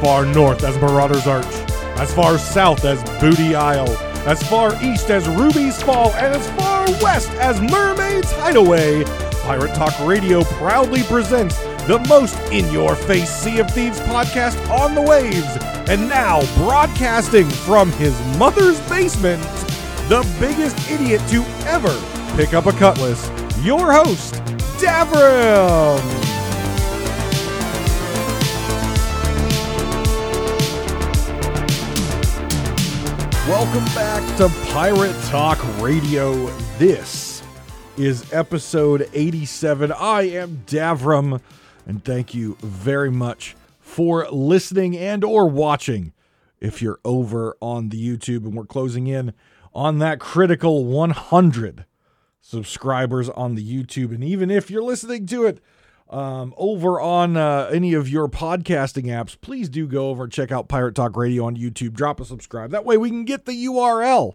far north as Marauder's Arch, as far south as Booty Isle, as far east as Ruby's Fall, and as far west as Mermaid's Hideaway. Pirate Talk Radio proudly presents the most in your face Sea of Thieves podcast on the waves. And now, broadcasting from his mother's basement, the biggest idiot to ever pick up a cutlass, your host, Davrim. Welcome back to Pirate Talk Radio. This is episode 87. I am Davrim, and thank you very much for listening and or watching if you're over on the YouTube and we're closing in on that critical 100 subscribers on the YouTube and even if you're listening to it um, over on uh, any of your podcasting apps, please do go over and check out Pirate Talk Radio on YouTube. Drop a subscribe. That way we can get the URL.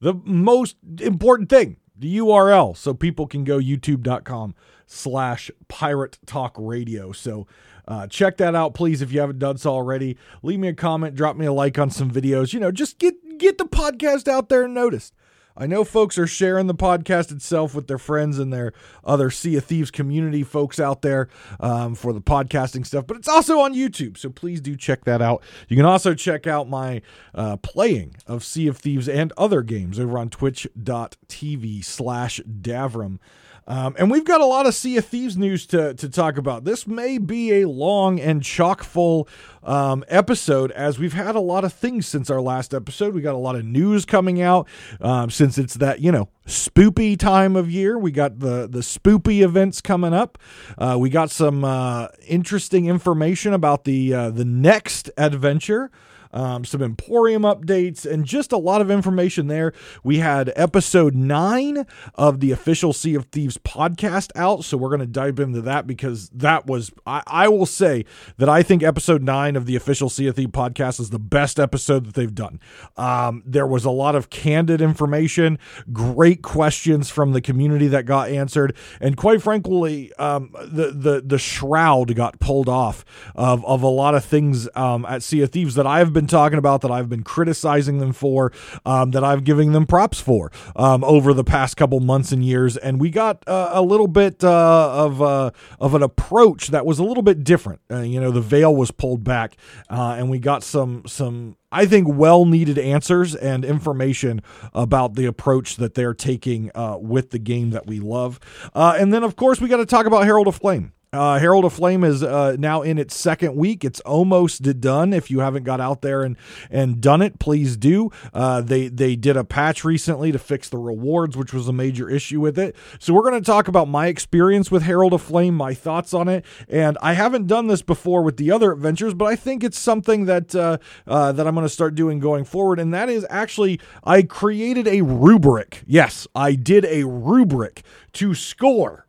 The most important thing, the URL, so people can go youtube.com slash pirate talk radio. So uh, check that out, please, if you haven't done so already. Leave me a comment, drop me a like on some videos. You know, just get get the podcast out there and noticed. I know folks are sharing the podcast itself with their friends and their other Sea of Thieves community folks out there um, for the podcasting stuff, but it's also on YouTube. So please do check that out. You can also check out my uh, playing of Sea of Thieves and other games over on twitch.tv slash Davrim. Um, and we've got a lot of Sea of Thieves news to, to talk about. This may be a long and chock full um, episode as we've had a lot of things since our last episode. We got a lot of news coming out um, since it's that, you know, spoopy time of year. We got the, the spoopy events coming up. Uh, we got some uh, interesting information about the, uh, the next adventure um, some Emporium updates, and just a lot of information there. We had episode nine of the official Sea of Thieves podcast out, so we're going to dive into that because that was, I, I will say that I think episode nine of the official Sea of Thieves podcast is the best episode that they've done. Um, there was a lot of candid information, great questions from the community that got answered, and quite frankly, um, the the the shroud got pulled off of of a lot of things um, at Sea of Thieves that I've been been talking about, that I've been criticizing them for, um, that I've given them props for um, over the past couple months and years. And we got uh, a little bit uh, of uh, of an approach that was a little bit different. Uh, you know, the veil was pulled back, uh, and we got some some I think well needed answers and information about the approach that they're taking uh, with the game that we love. Uh, and then, of course, we got to talk about Herald of Flame. Uh, Herald of Flame is uh, now in its second week. It's almost done. If you haven't got out there and and done it, please do. Uh, they they did a patch recently to fix the rewards, which was a major issue with it. So we're going to talk about my experience with Herald of Flame, my thoughts on it, and I haven't done this before with the other adventures, but I think it's something that uh, uh, that I'm going to start doing going forward. And that is actually I created a rubric. Yes, I did a rubric to score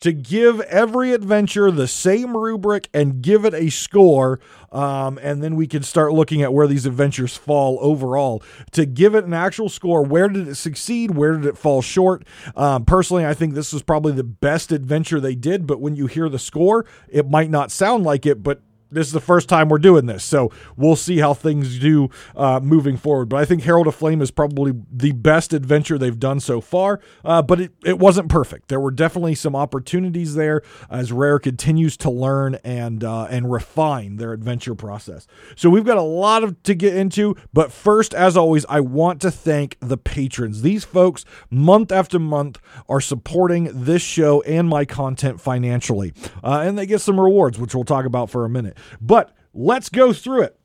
to give every adventure the same rubric and give it a score. Um, and then we can start looking at where these adventures fall overall to give it an actual score. Where did it succeed? Where did it fall short? Um, personally, I think this is probably the best adventure they did, but when you hear the score, it might not sound like it, but this is the first time we're doing this, so we'll see how things do uh, moving forward. But I think Herald of Flame is probably the best adventure they've done so far. Uh, but it, it wasn't perfect. There were definitely some opportunities there as Rare continues to learn and uh, and refine their adventure process. So we've got a lot of to get into. But first, as always, I want to thank the patrons. These folks, month after month, are supporting this show and my content financially, uh, and they get some rewards, which we'll talk about for a minute. But let's go through it.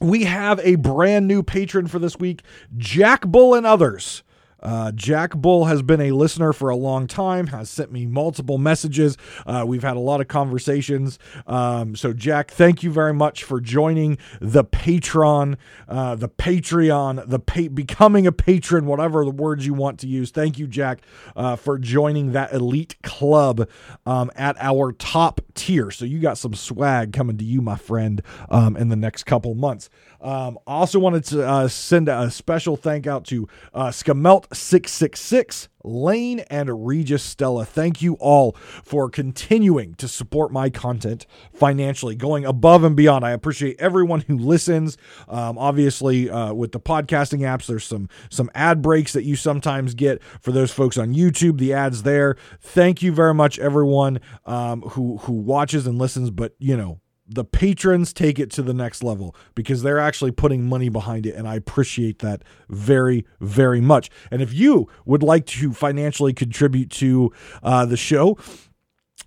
We have a brand new patron for this week, Jack Bull and others. Uh, Jack Bull has been a listener for a long time, has sent me multiple messages. Uh, we've had a lot of conversations. Um, so, Jack, thank you very much for joining the Patreon, uh, the Patreon, the pa- becoming a patron, whatever the words you want to use. Thank you, Jack, uh, for joining that elite club um, at our top tier. So, you got some swag coming to you, my friend, um, in the next couple months. Um, also wanted to uh, send a special thank out to uh, Skamelt666, Lane, and Regis Stella. Thank you all for continuing to support my content financially, going above and beyond. I appreciate everyone who listens. Um, obviously, uh, with the podcasting apps, there's some some ad breaks that you sometimes get for those folks on YouTube. The ads there. Thank you very much, everyone um, who who watches and listens. But you know, the patrons take it to the next level because they're actually putting money behind it and i appreciate that very very much. And if you would like to financially contribute to uh, the show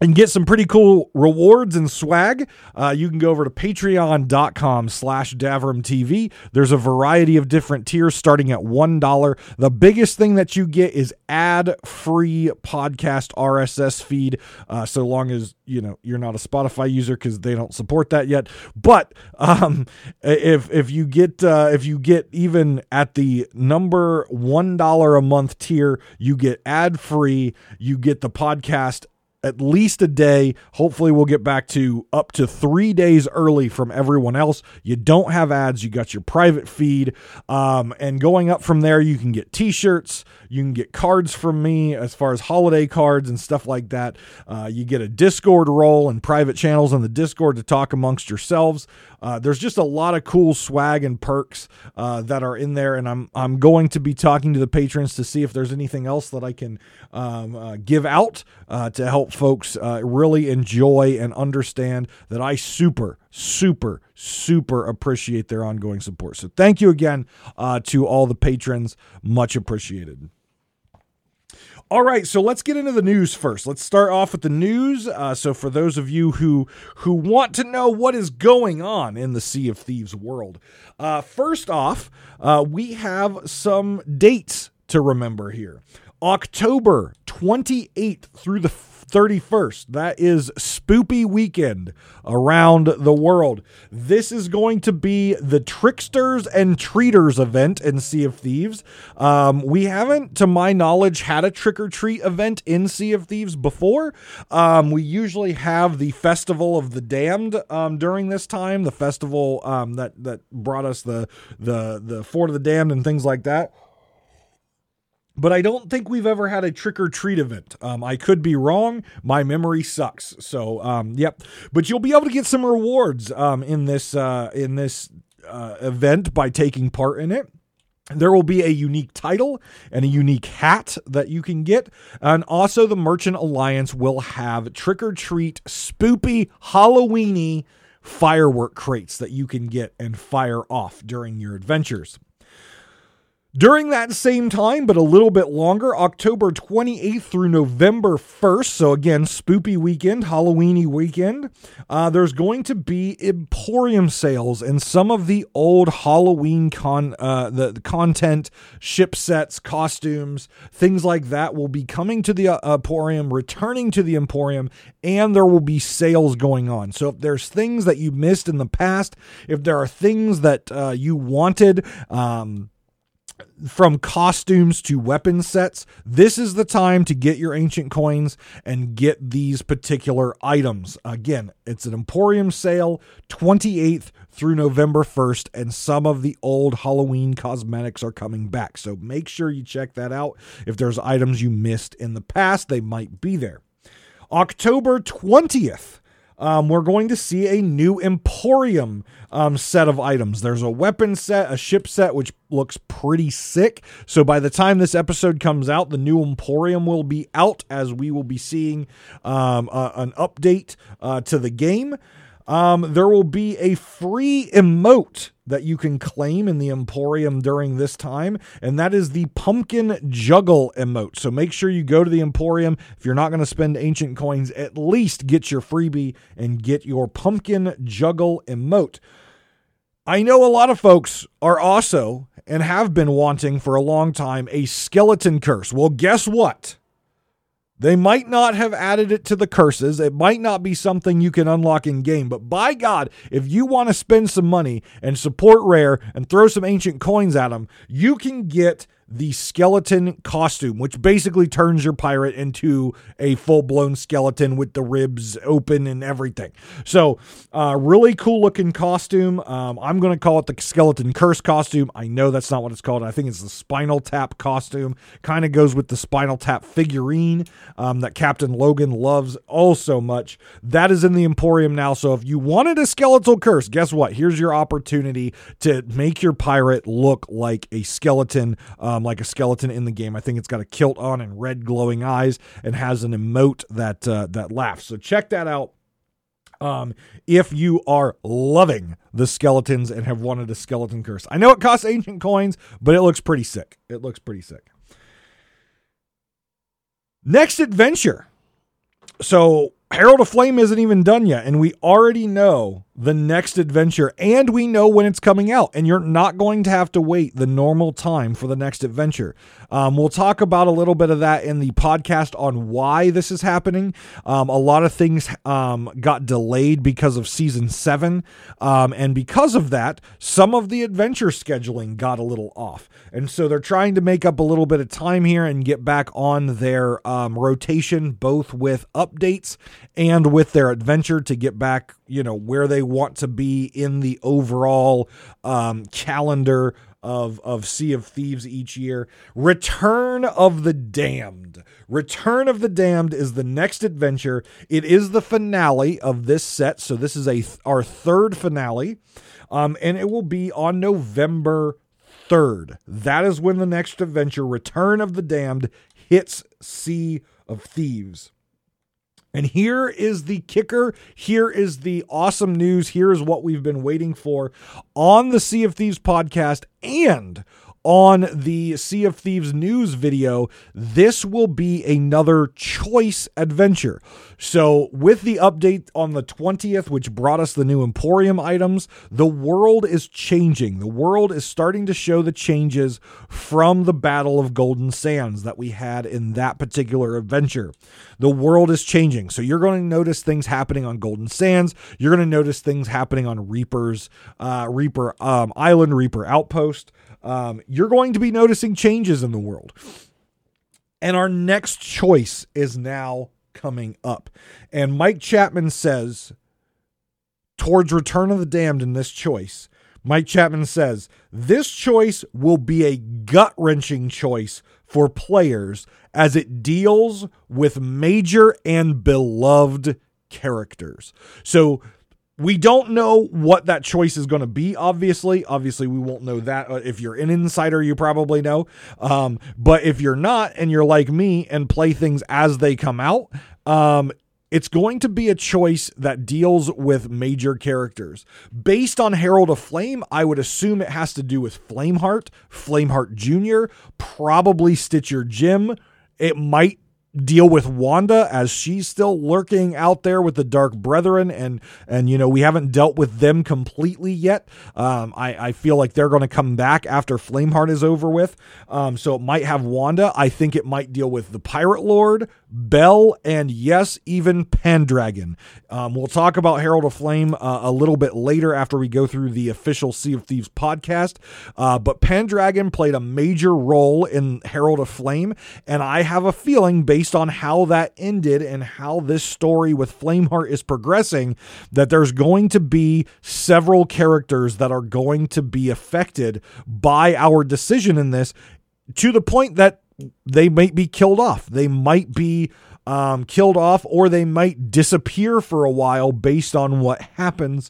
and get some pretty cool rewards and swag uh, you can go over to patreon.com slash davrimtv there's a variety of different tiers starting at one dollar. The biggest thing that you get is ad free podcast rss feed uh, so long as you know you're not a spotify user because they don't support that yet. But um, if if you get uh, if you get even at the number one dollar a month tier you get ad free you get the podcast at least a day. Hopefully, we'll get back to up to three days early from everyone else. You don't have ads, you got your private feed. Um, and going up from there, you can get t shirts, you can get cards from me as far as holiday cards and stuff like that. Uh, you get a Discord role and private channels on the Discord to talk amongst yourselves. Uh, there's just a lot of cool swag and perks uh, that are in there, and I'm I'm going to be talking to the patrons to see if there's anything else that I can um, uh, give out uh, to help folks uh, really enjoy and understand that I super super super appreciate their ongoing support. So thank you again uh, to all the patrons, much appreciated. All right, so let's get into the news first. Let's start off with the news. Uh, so, for those of you who who want to know what is going on in the Sea of Thieves world, uh, first off, uh, we have some dates to remember here. October 28th through the 31st. That is Spoopy Weekend around the world. This is going to be the Tricksters and Treaters event in Sea of Thieves. Um, we haven't, to my knowledge, had a trick or treat event in Sea of Thieves before. Um, we usually have the Festival of the Damned um, during this time, the festival um, that that brought us the the the Fort of the Damned and things like that but I don't think we've ever had a trick or treat event. Um, I could be wrong. My memory sucks. So, um, yep. But you'll be able to get some rewards um, in this uh, in this uh, event by taking part in it. There will be a unique title and a unique hat that you can get. And also, the Merchant Alliance will have trick or treat, spoopy, Halloweeny firework crates that you can get and fire off during your adventures. During that same time, but a little bit longer, October 28th through November 1st, so again, spoopy weekend, Halloweeny weekend, uh, there's going to be Emporium sales and some of the old Halloween con uh, the, the, content, ship sets, costumes, things like that will be coming to the uh, Emporium, returning to the Emporium, and there will be sales going on. So if there's things that you missed in the past, if there are things that uh, you wanted, um, from costumes to weapon sets, this is the time to get your ancient coins and get these particular items. Again, it's an Emporium sale, 28th through November 1st, and some of the old Halloween cosmetics are coming back. So make sure you check that out. If there's items you missed in the past, they might be there. October 20th um, we're going to see a new Emporium um, set of items. There's a weapon set, a ship set, which looks pretty sick. So by the time this episode comes out, the new Emporium will be out as we will be seeing um, uh, an update uh, to the game. Um, there will be a free emote that you can claim in the Emporium during this time, and that is the pumpkin juggle emote. So make sure you go to the Emporium. If you're not going to spend ancient coins, at least get your freebie and get your pumpkin juggle emote. I know a lot of folks are also and have been wanting for a long time a skeleton curse. Well, guess what? They might not have added it to the curses. It might not be something you can unlock in game, but by God, if you want to spend some money and support Rare and throw some ancient coins at them, you can get the skeleton costume, which basically turns your pirate into a full blown skeleton with the ribs open and everything. So, uh, really cool looking costume. Um, I'm going to call it the skeleton curse costume. I know that's not what it's called. I think it's the spinal tap costume. Kind of goes with the spinal tap figurine um, that Captain Logan loves all so much. That is in the Emporium now. So, if you wanted a skeletal curse, guess what? Here's your opportunity to make your pirate look like a skeleton. Um, um, like a skeleton in the game. I think it's got a kilt on and red glowing eyes and has an emote that uh, that laughs. So check that out. Um, if you are loving the skeletons and have wanted a skeleton curse, I know it costs ancient coins, but it looks pretty sick. It looks pretty sick. Next adventure. So Herald of Flame isn't even done yet, and we already know the next adventure, and we know when it's coming out, and you're not going to have to wait the normal time for the next adventure. Um, we'll talk about a little bit of that in the podcast on why this is happening. Um, a lot of things um, got delayed because of season seven, um, and because of that, some of the adventure scheduling got a little off, and so they're trying to make up a little bit of time here and get back on their um, rotation, both with updates and with their adventure to get back, you know, where they want to be in the overall um, calendar of of Sea of Thieves each year. Return of the Damned. Return of the Damned is the next adventure. It is the finale of this set, so this is a our third finale, um, and it will be on November third. That is when the next adventure, Return of the Damned, hits Sea of Thieves. And here is the kicker. Here is the awesome news. Here is what we've been waiting for on the Sea of Thieves podcast and on the Sea of Thieves news video, this will be another choice adventure. So, with the update on the 20th, which brought us the new Emporium items, the world is changing. The world is starting to show the changes from the Battle of Golden Sands that we had in that particular adventure. The world is changing. So, you're going to notice things happening on Golden Sands. You're going to notice things happening on Reaper's, uh, Reaper um, Island, Reaper Outpost um, you're going to be noticing changes in the world. And our next choice is now coming up. And Mike Chapman says, towards Return of the Damned in this choice, Mike Chapman says, this choice will be a gut wrenching choice for players as it deals with major and beloved characters. So we don't know what that choice is going to be obviously obviously we won't know that uh, if you're an insider you probably know um, but if you're not and you're like me and play things as they come out um, it's going to be a choice that deals with major characters. Based on Herald of Flame, I would assume it has to do with Flameheart, Flameheart Jr., probably Stitcher Jim. It might deal with Wanda as she's still lurking out there with the Dark Brethren, and and you know we haven't dealt with them completely yet. Um, I I feel like they're going to come back after Flameheart is over with. Um, so it might have Wanda. I think it might deal with the Pirate Lord, Belle, and yes, even Pendragon. Um, we'll talk about Herald of Flame uh, a little bit later after we go through the official Sea of Thieves podcast. Uh, but Pendragon played a major role in Herald of Flame, and I have a feeling based on how that ended and how this story with Flameheart is progressing, that there's going to be several characters that are going to be affected by our decision in this to the point that they might be killed off. They might be um, killed off or they might disappear for a while based on what happens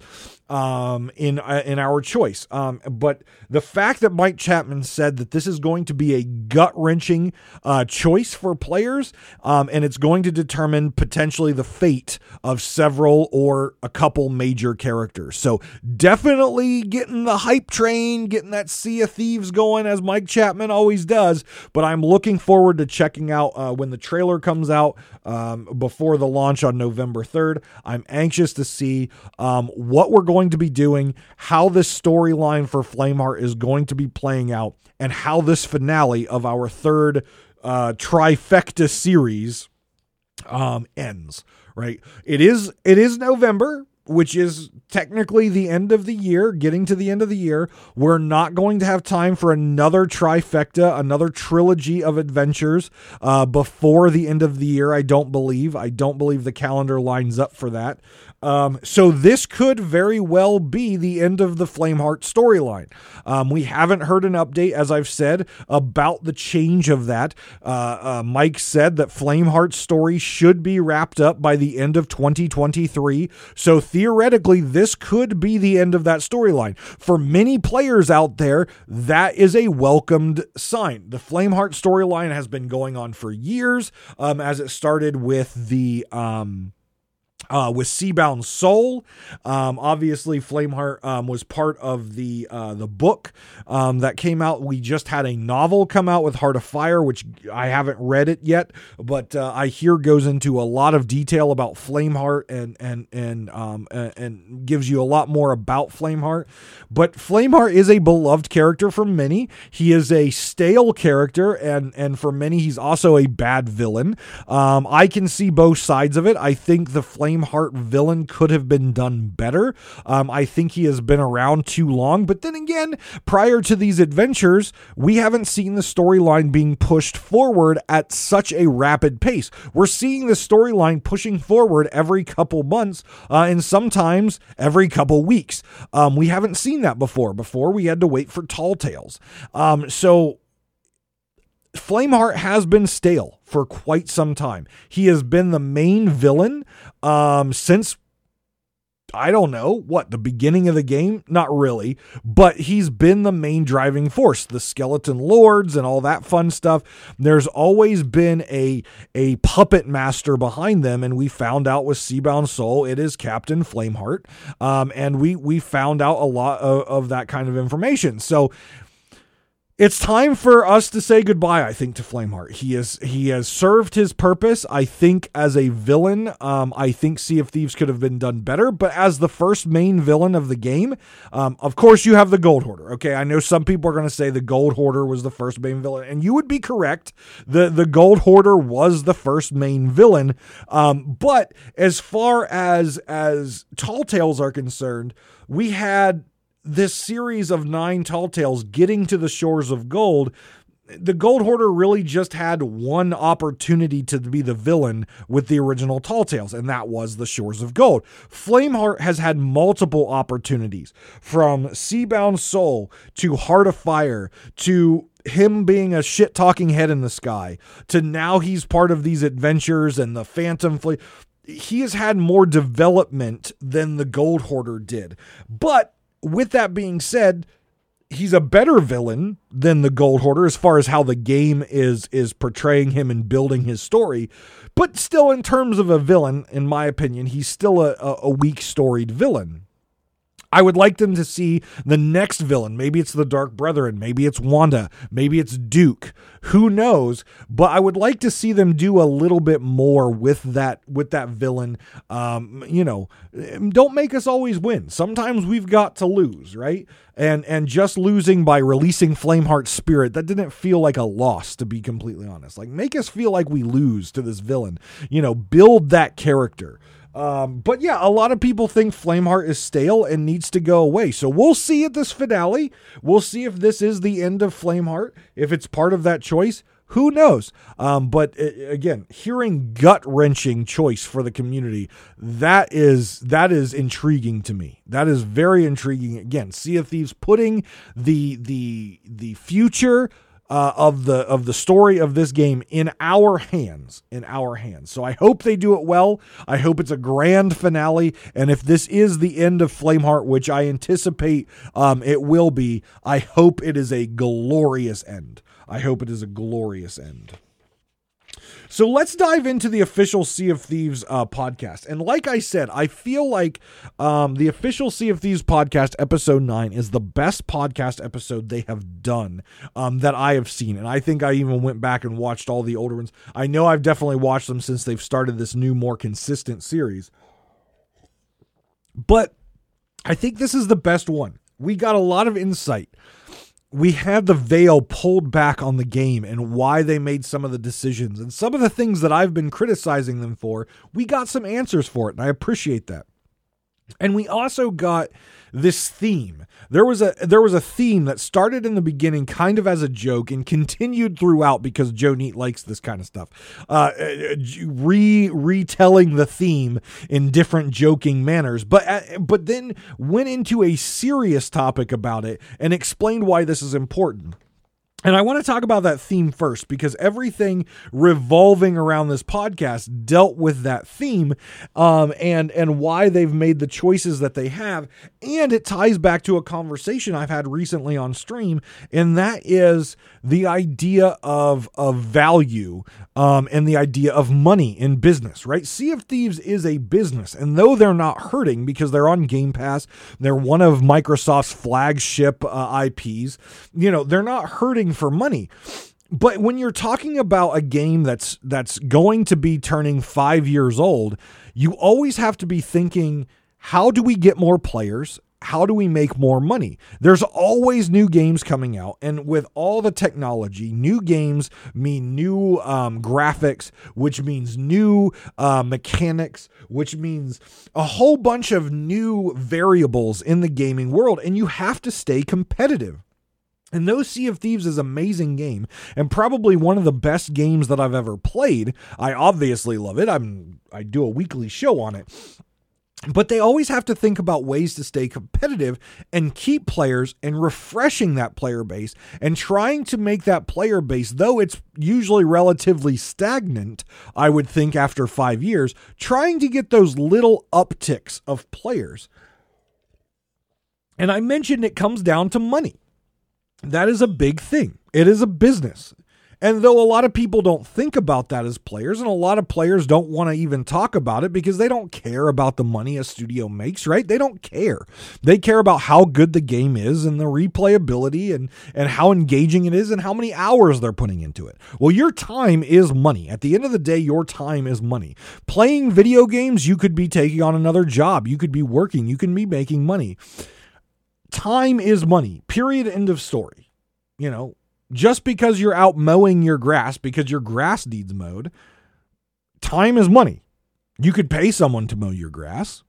um, in uh, in our choice. Um, but the fact that Mike Chapman said that this is going to be a gut wrenching uh, choice for players, um, and it's going to determine potentially the fate of several or a couple major characters. So definitely getting the hype train, getting that Sea of Thieves going as Mike Chapman always does. But I'm looking forward to checking out uh, when the trailer comes out um, before the launch on November 3rd. I'm anxious to see um, what we're going going to be doing, how this storyline for Flameheart is going to be playing out, and how this finale of our third uh, trifecta series um, ends. Right? It is it is November. which is technically the end of the year, getting to the end of the year. We're not going to have time for another trifecta, another trilogy of adventures uh, before the end of the year. I don't believe. I don't believe the calendar lines up for that. Um, so this could very well be the end of the Flameheart storyline. Um, we haven't heard an update, as I've said, about the change of that. Uh, uh, Mike said that Flameheart's story should be wrapped up by the end of 2023. So theoretically, this could be the end of that storyline. For many players out there, that is a welcomed sign. The Flameheart storyline has been going on for years, um, as it started with the. Um, uh, with Seabound Soul. Um, obviously, Flameheart um, was part of the uh, the book um, that came out. We just had a novel come out with Heart of Fire, which I haven't read it yet, but uh, I hear goes into a lot of detail about Flameheart and and and um, and, and gives you a lot more about Flameheart. But Flameheart is a beloved character for many. He is a stale character, and and for many, he's also a bad villain. Um, I can see both sides of it. I think the Flame Flameheart villain could have been done better. Um, I think he has been around too long. But then again, prior to these adventures, we haven't seen the storyline being pushed forward at such a rapid pace. We're seeing the storyline pushing forward every couple months uh, and sometimes every couple weeks. Um, we haven't seen that before. Before, we had to wait for Tall Tales. Um, so Flameheart has been stale for quite some time. He has been the main villain um, since I don't know what the beginning of the game, not really, but he's been the main driving force. The skeleton lords and all that fun stuff. There's always been a a puppet master behind them, and we found out with Seabound Soul, it is Captain Flameheart, um, and we we found out a lot of, of that kind of information. So it's time for us to say goodbye i think to flameheart. He has he has served his purpose i think as a villain. Um, i think sea of thieves could have been done better but as the first main villain of the game um, of course you have the gold hoarder okay? I know some people are going to say the gold hoarder was the first main villain and you would be correct. The the gold hoarder was the first main villain um, but as far as as tall tales are concerned we had this series of nine tall tales getting to the shores of gold the Gold Hoarder really just had one opportunity to be the villain with the original Tall Tales, and that was the Shores of Gold. Flameheart has had multiple opportunities from Seabound Soul to Heart of Fire to him being a shit talking head in the sky to now he's part of these adventures and the Phantom Fleet. He has had more development than the Gold Hoarder did. But with that being said, he's a better villain than the gold hoarder as far as how the game is is portraying him and building his story. But still in terms of a villain in my opinion he's still a, a weak storied villain I would like them to see the next villain. Maybe it's the Dark Brethren. Maybe it's Wanda. Maybe it's Duke. Who knows? But I would like to see them do a little bit more with that with that villain. Um, you know, don't make us always win. Sometimes we've got to lose, right? And and just losing by releasing Flameheart's spirit that didn't feel like a loss, to be completely honest. Like make us feel like we lose to this villain. You know, build that character. Um, but yeah, a lot of people think Flameheart is stale and needs to go away. So we'll see at this finale. We'll see if this is the end of Flameheart, if it's part of that choice. Who knows? Um, but again, hearing gut wrenching choice for the community that is that is intriguing to me. That is very intriguing. Again, Sea of Thieves putting the the the future uh, of the of the story of this game in our hands in our hands. So i hope they do it well. I hope it's a grand finale. And if this is the end of flameheart which i anticipate um, it will be i hope it is a glorious end. I hope it is a glorious end so let's dive into the official Sea of Thieves uh, podcast. And like I said, I feel like um, the official Sea of Thieves podcast, episode nine, is the best podcast episode they have done um, that I have seen. And I think I even went back and watched all the older ones. I know I've definitely watched them since they've started this new, more consistent series. But I think this is the best one. We got a lot of insight we had the veil pulled back on the game and why they made some of the decisions and some of the things that I've been criticizing them for. We got some answers for it, and I appreciate that. And we also got this theme. There was a there was a theme that started in the beginning kind of as a joke and continued throughout because Joe Neate likes this kind of stuff. Uh, re retelling the theme in different joking manners, but uh, but then went into a serious topic about it and explained why this is important. And I want to talk about that theme first because everything revolving around this podcast dealt with that theme um, and and why they've made the choices that they have, and it ties back to a conversation I've had recently on stream, and that is the idea of of value um, and the idea of money in business. Right? Sea of Thieves is a business, and though they're not hurting because they're on Game Pass, they're one of Microsoft's flagship uh, IPs. You know, they're not hurting for money. But when you're talking about a game that's that's going to be turning 5 years old, you always have to be thinking how do we get more players? How do we make more money? There's always new games coming out, and with all the technology, new games mean new um, graphics, which means new uh, mechanics, which means a whole bunch of new variables in the gaming world, and you have to stay competitive. And though Sea of Thieves is an amazing game and probably one of the best games that I've ever played, I obviously love it. I'm I do a weekly show on it. But they always have to think about ways to stay competitive and keep players and refreshing that player base and trying to make that player base, though it's usually relatively stagnant, I would think after five years, trying to get those little upticks of players. And I mentioned it comes down to money. That is a big thing. It is a business. And though a lot of people don't think about that as players, and a lot of players don't want to even talk about it because they don't care about the money a studio makes, right? They don't care. They care about how good the game is and the replayability and, and how engaging it is and how many hours they're putting into it. Well, your time is money. At the end of the day, your time is money. Playing video games, you could be taking on another job, you could be working, you can be making money time is money. Period. End of story. You know, just because you're out mowing your grass because your grass needs mowed, time is money. You could pay someone to mow your grass,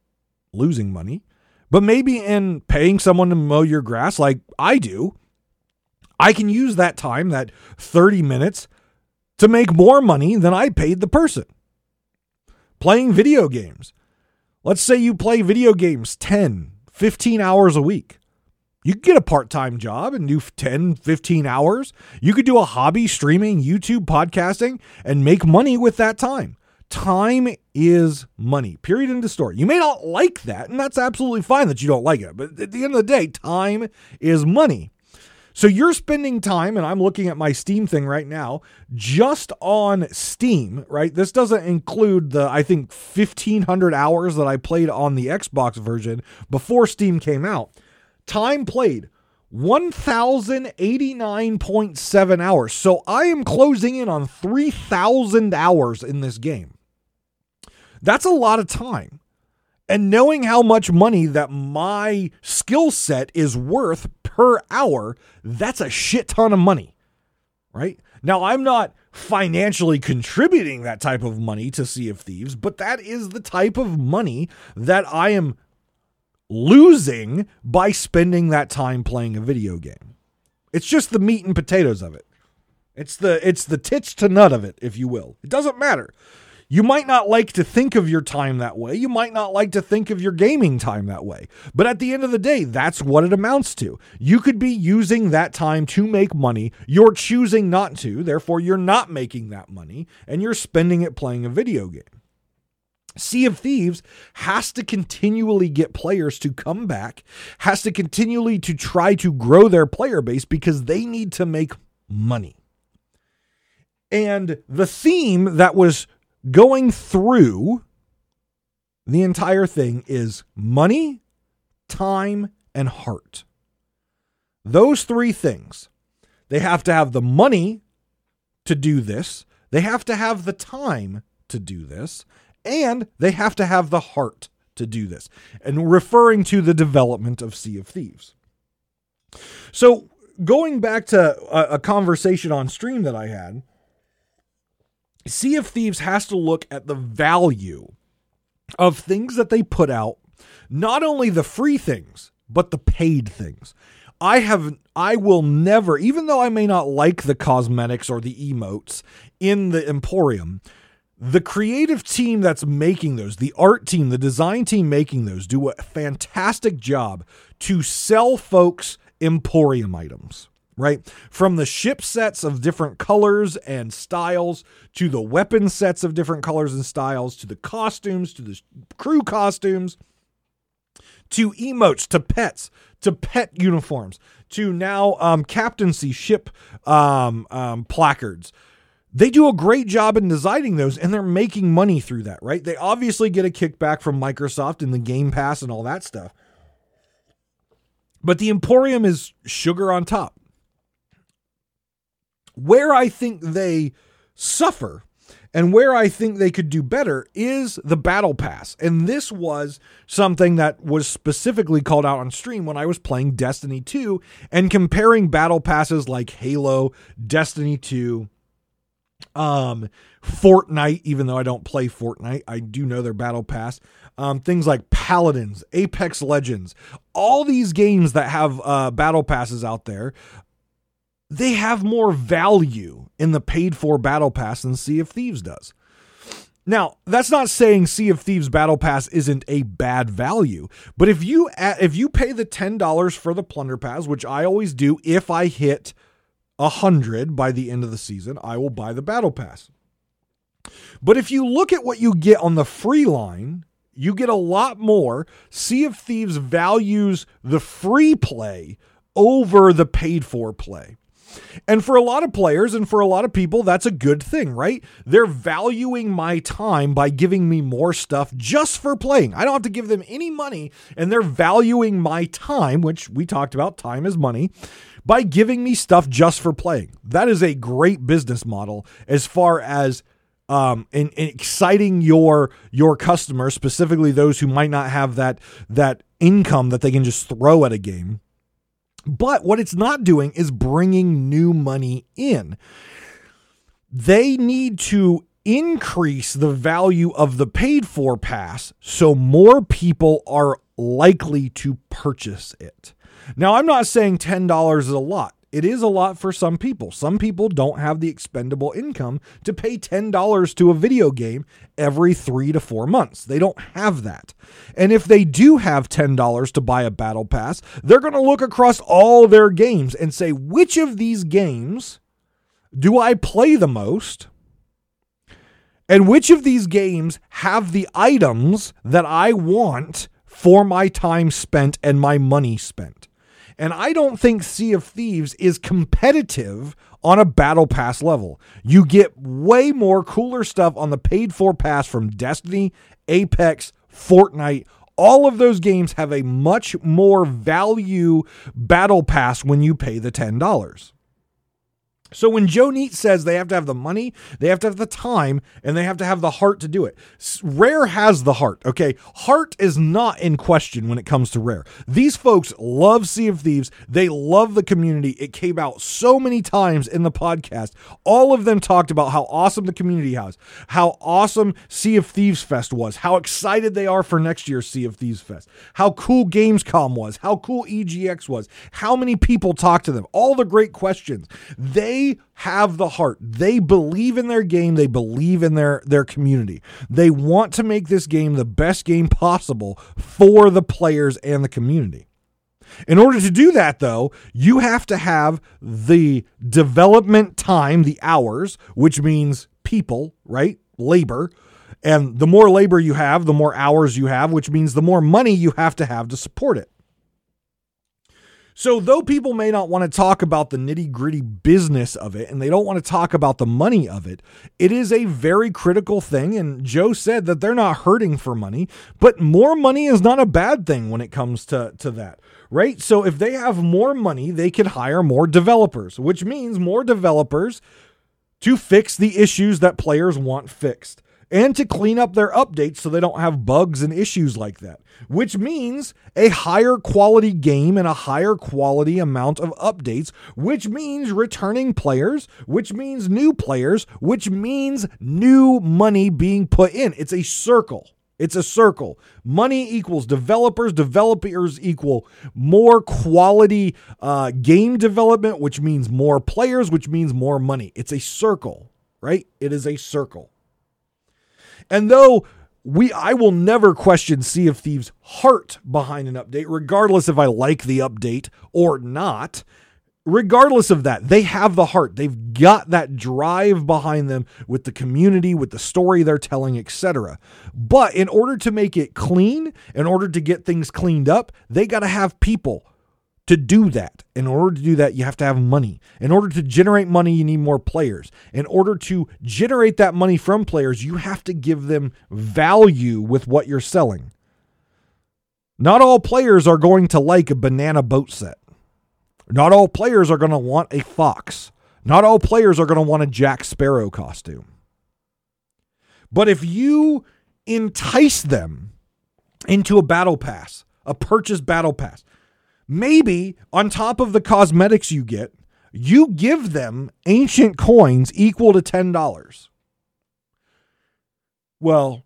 losing money. But maybe in paying someone to mow your grass, like I do, I can use that time, that 30 minutes, to make more money than I paid the person. Playing video games. Let's say you play video games 10, 15 hours a week. You could get a part time job and do 10, 15 hours. You could do a hobby streaming, YouTube, podcasting, and make money with that time. Time is money, period. End of story. You may not like that, and that's absolutely fine that you don't like it. But at the end of the day, time is money. So you're spending time, and I'm looking at my Steam thing right now, just on Steam, right? This doesn't include the, I think, 1,500 hours that I played on the Xbox version before Steam came out. Time played 1089.7 hours. So I am closing in on 3,000 hours in this game. That's a lot of time. And knowing how much money that my skill set is worth per hour, that's a shit ton of money. Right? Now, I'm not financially contributing that type of money to Sea of Thieves, but that is the type of money that I am losing by spending that time playing a video game. It's just the meat and potatoes of it. It's the it's the tits to nut of it, if you will. It doesn't matter. You might not like to think of your time that way. You might not like to think of your gaming time that way. But at the end of the day, that's what it amounts to. You could be using that time to make money. You're choosing not to. Therefore, you're not making that money and you're spending it playing a video game. Sea of Thieves has to continually get players to come back, has to continually to try to grow their player base because they need to make money. And the theme that was going through the entire thing is money, time, and heart. Those three things. They have to have the money to do this, they have to have the time to do this, and they have to have the heart to do this. And referring to the development of Sea of Thieves. So, going back to a, a conversation on stream that I had, Sea of Thieves has to look at the value of things that they put out Not only the free things, but the paid things. I have I will never, even though I may not like the cosmetics or the emotes in the Emporium, the creative team that's making those, the art team, the design team making those, do a fantastic job to sell folks Emporium items, right? From the ship sets of different colors and styles to the weapon sets of different colors and styles to the costumes to the crew costumes to emotes to pets to pet uniforms to now um, captaincy ship um, um, placards they do a great job in designing those and they're making money through that, right? They obviously get a kickback from Microsoft and the Game Pass and all that stuff. But the Emporium is sugar on top. Where I think they suffer and where I think they could do better is the Battle Pass. And this was something that was specifically called out on stream when I was playing Destiny 2 and comparing Battle Passes like Halo, Destiny 2, um, Fortnite, even though I don't play Fortnite, I do know their battle pass. Um, things like Paladins, Apex Legends, all these games that have uh, battle passes out there, they have more value in the paid for battle pass than Sea of Thieves does. Now, that's not saying Sea of Thieves Battle Pass isn't a bad value, but if you if you pay the $10 for the Plunder Pass, which I always do if I hit a hundred by the end of the season, I will buy the battle pass. But if you look at what you get on the free line, you get a lot more. Sea of Thieves values the free play over the paid for play. And for a lot of players and for a lot of people, that's a good thing, right? They're valuing my time by giving me more stuff just for playing. I don't have to give them any money, and they're valuing my time, which we talked about time is money, by giving me stuff just for playing. That is a great business model as far as um, in, in exciting your your customers, specifically those who might not have that that income that they can just throw at a game. But what it's not doing is bringing new money in. They need to increase the value of the paid for pass so more people are likely to purchase it. Now, I'm not saying $10 is a lot. It is a lot for some people. Some people don't have the expendable income to pay $10 to a video game every three to four months. They don't have that. And if they do have $10 to buy a battle pass, they're going to look across all their games and say, which of these games do I play the most? And which of these games have the items that I want for my time spent and my money spent? And I don't think Sea of Thieves is competitive on a battle pass level. You get way more cooler stuff on the paid for pass from Destiny, Apex, Fortnite. All of those games have a much more value battle pass when you pay the $10. So when Joe Neate says they have to have the money, they have to have the time, and they have to have the heart to do it. Rare has the heart, okay? Heart is not in question when it comes to Rare. These folks love Sea of Thieves. They love the community. It came out so many times in the podcast. All of them talked about how awesome the community has, how awesome Sea of Thieves Fest was, how excited they are for next year's Sea of Thieves Fest, how cool Gamescom was, how cool EGX was, how many people talked to them, all the great questions. They they have the heart. They believe in their game. They believe in their their community. They want to make this game the best game possible for the players and the community. In order to do that, though, you have to have the development time, the hours, which means people, right? Labor. And the more labor you have, the more hours you have, which means the more money you have to have to support it. So, though people may not want to talk about the nitty gritty business of it and they don't want to talk about the money of it, it is a very critical thing. And Joe said that they're not hurting for money, but more money is not a bad thing when it comes to, to that, right? So, if they have more money, they can hire more developers, which means more developers to fix the issues that players want fixed and to clean up their updates so they don't have bugs and issues like that, which means a higher quality game and a higher quality amount of updates, which means returning players, which means new players, which means new money being put in. It's a circle. It's a circle. Money equals developers. Developers equal more quality uh, game development, which means more players, which means more money. It's a circle, right? It is a circle. And though we I will never question Sea of Thieves' heart behind an update, regardless if I like the update or not regardless of that, they have the heart. They've got that drive behind them with the community, with the story they're telling, etc. But in order to make it clean, in order to get things cleaned up, they got to have people to do that. In order to do that, you have to have money. In order to generate money, you need more players. In order to generate that money from players, you have to give them value with what you're selling. Not all players are going to like a banana boat set. Not all players are going to want a fox. Not all players are going to want a Jack Sparrow costume. But if you entice them into a battle pass, a purchase battle pass, maybe on top of the cosmetics you get, you give them ancient coins equal to $10. Well,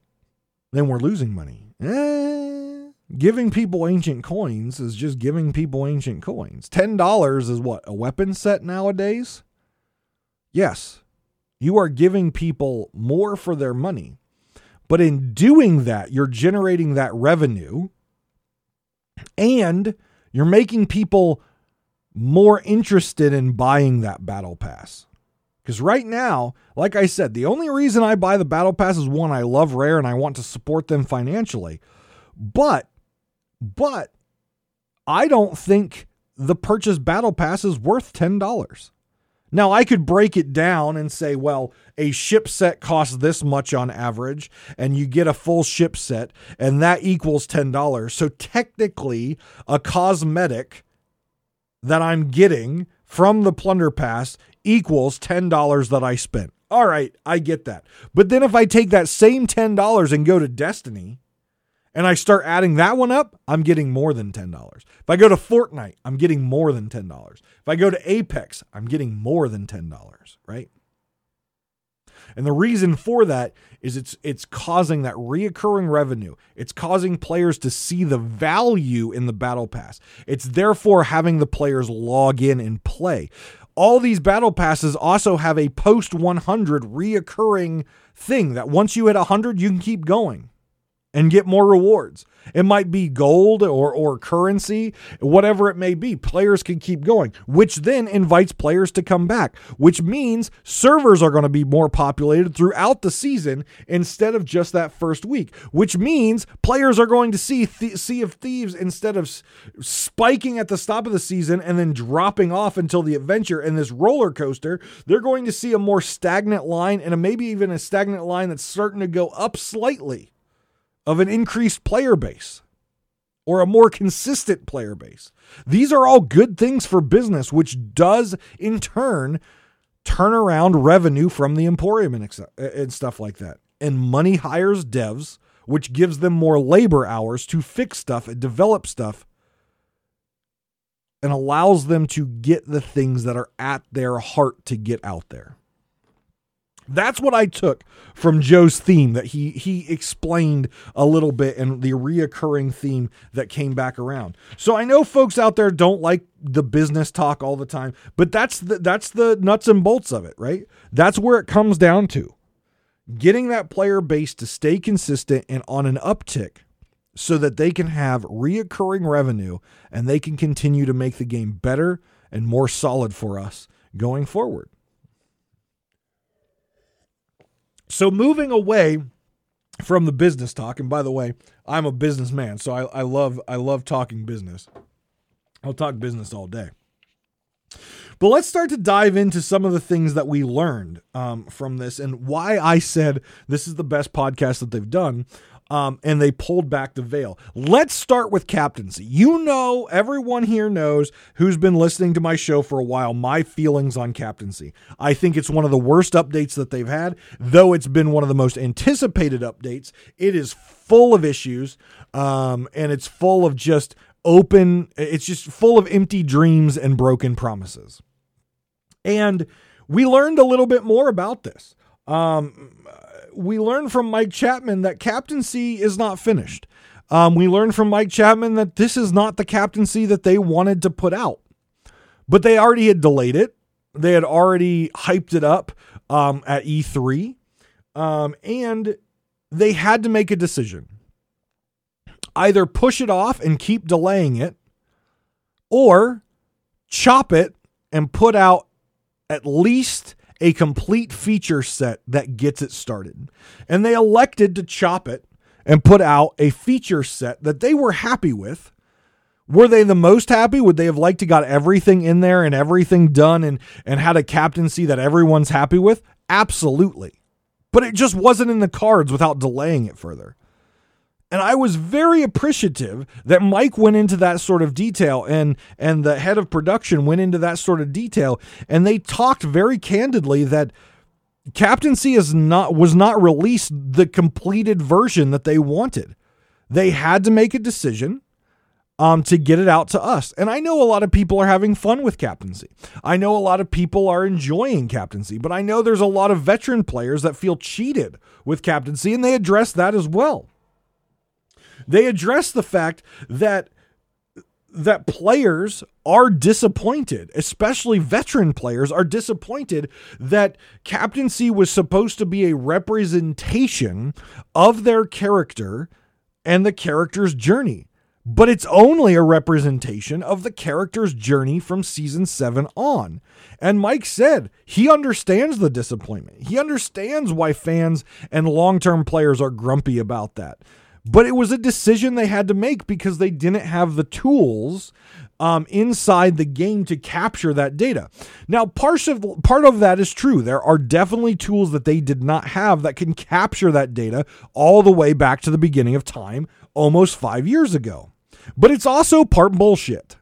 then we're losing money. Eh, Giving people ancient coins is just giving people ancient coins. $10 is what? A weapon set nowadays? Yes. You are giving people more for their money. But in doing that, you're generating that revenue and you're making people more interested in buying that battle pass. Because right now, like I said, the only reason I buy the battle pass is one, I love Rare and I want to support them financially. But but I don't think the purchase battle pass is worth $10. Now, I could break it down and say, well, a ship set costs this much on average, and you get a full ship set, and that equals $10. So technically, a cosmetic that I'm getting from the plunder pass equals $10 that I spent. All right, I get that. But then if I take that same $10 and go to Destiny, and I start adding that one up, I'm getting more than $10. If I go to Fortnite, I'm getting more than $10. If I go to Apex, I'm getting more than $10, right? And the reason for that is it's it's causing that reoccurring revenue. It's causing players to see the value in the battle pass. It's therefore having the players log in and play. All these battle passes also have a post 100 reoccurring thing that once you hit 100 you can keep going and get more rewards. It might be gold or, or currency, whatever it may be. Players can keep going, which then invites players to come back, which means servers are going to be more populated throughout the season instead of just that first week, which means players are going to see th- Sea of Thieves instead of spiking at the stop of the season and then dropping off until the adventure and this roller coaster. They're going to see a more stagnant line and a, maybe even a stagnant line that's starting to go up slightly of an increased player base or a more consistent player base. These are all good things for business, which does in turn turn around revenue from the Emporium and, and stuff like that. And money hires devs, which gives them more labor hours to fix stuff and develop stuff and allows them to get the things that are at their heart to get out there. That's what I took from Joe's theme that he he explained a little bit and the reoccurring theme that came back around. So I know folks out there don't like the business talk all the time, but that's the that's the nuts and bolts of it, right? That's where it comes down to. Getting that player base to stay consistent and on an uptick so that they can have reoccurring revenue and they can continue to make the game better and more solid for us going forward. So moving away from the business talk, and by the way, I'm a businessman, so I, I love I love talking business. I'll talk business all day. But let's start to dive into some of the things that we learned um, from this and why I said this is the best podcast that they've done um, and they pulled back the veil. Let's start with captaincy. You know, everyone here knows who's been listening to my show for a while my feelings on captaincy. I think it's one of the worst updates that they've had, though it's been one of the most anticipated updates. It is full of issues um, and it's full of just open, it's just full of empty dreams and broken promises. And we learned a little bit more about this. Um, we learned from Mike Chapman that captaincy is not finished. Um, we learned from Mike Chapman that this is not the captaincy that they wanted to put out, but they already had delayed it. They had already hyped it up um, at E3, um, and they had to make a decision either push it off and keep delaying it, or chop it and put out at least a complete feature set that gets it started. And they elected to chop it and put out a feature set that they were happy with. Were they the most happy? Would they have liked to got everything in there and everything done and and had a captaincy that everyone's happy with? Absolutely. But it just wasn't in the cards without delaying it further. And I was very appreciative that Mike went into that sort of detail and and the head of production went into that sort of detail and they talked very candidly that captaincy is not was not released the completed version that they wanted. They had to make a decision um, to get it out to us. And I know a lot of people are having fun with captaincy. I know a lot of people are enjoying captaincy, but I know there's a lot of veteran players that feel cheated with captaincy, and they address that as well. They address the fact that that players are disappointed, especially veteran players are disappointed that captaincy was supposed to be a representation of their character and the character's journey. But it's only a representation of the character's journey from season 7 on. And Mike said he understands the disappointment. He understands why fans and long term players are grumpy about that. But it was a decision they had to make because they didn't have the tools um, inside the game to capture that data. Now, part of, part of that is true. There are definitely tools that they did not have that can capture that data all the way back to the beginning of time, almost five years ago. But it's also part bullshit.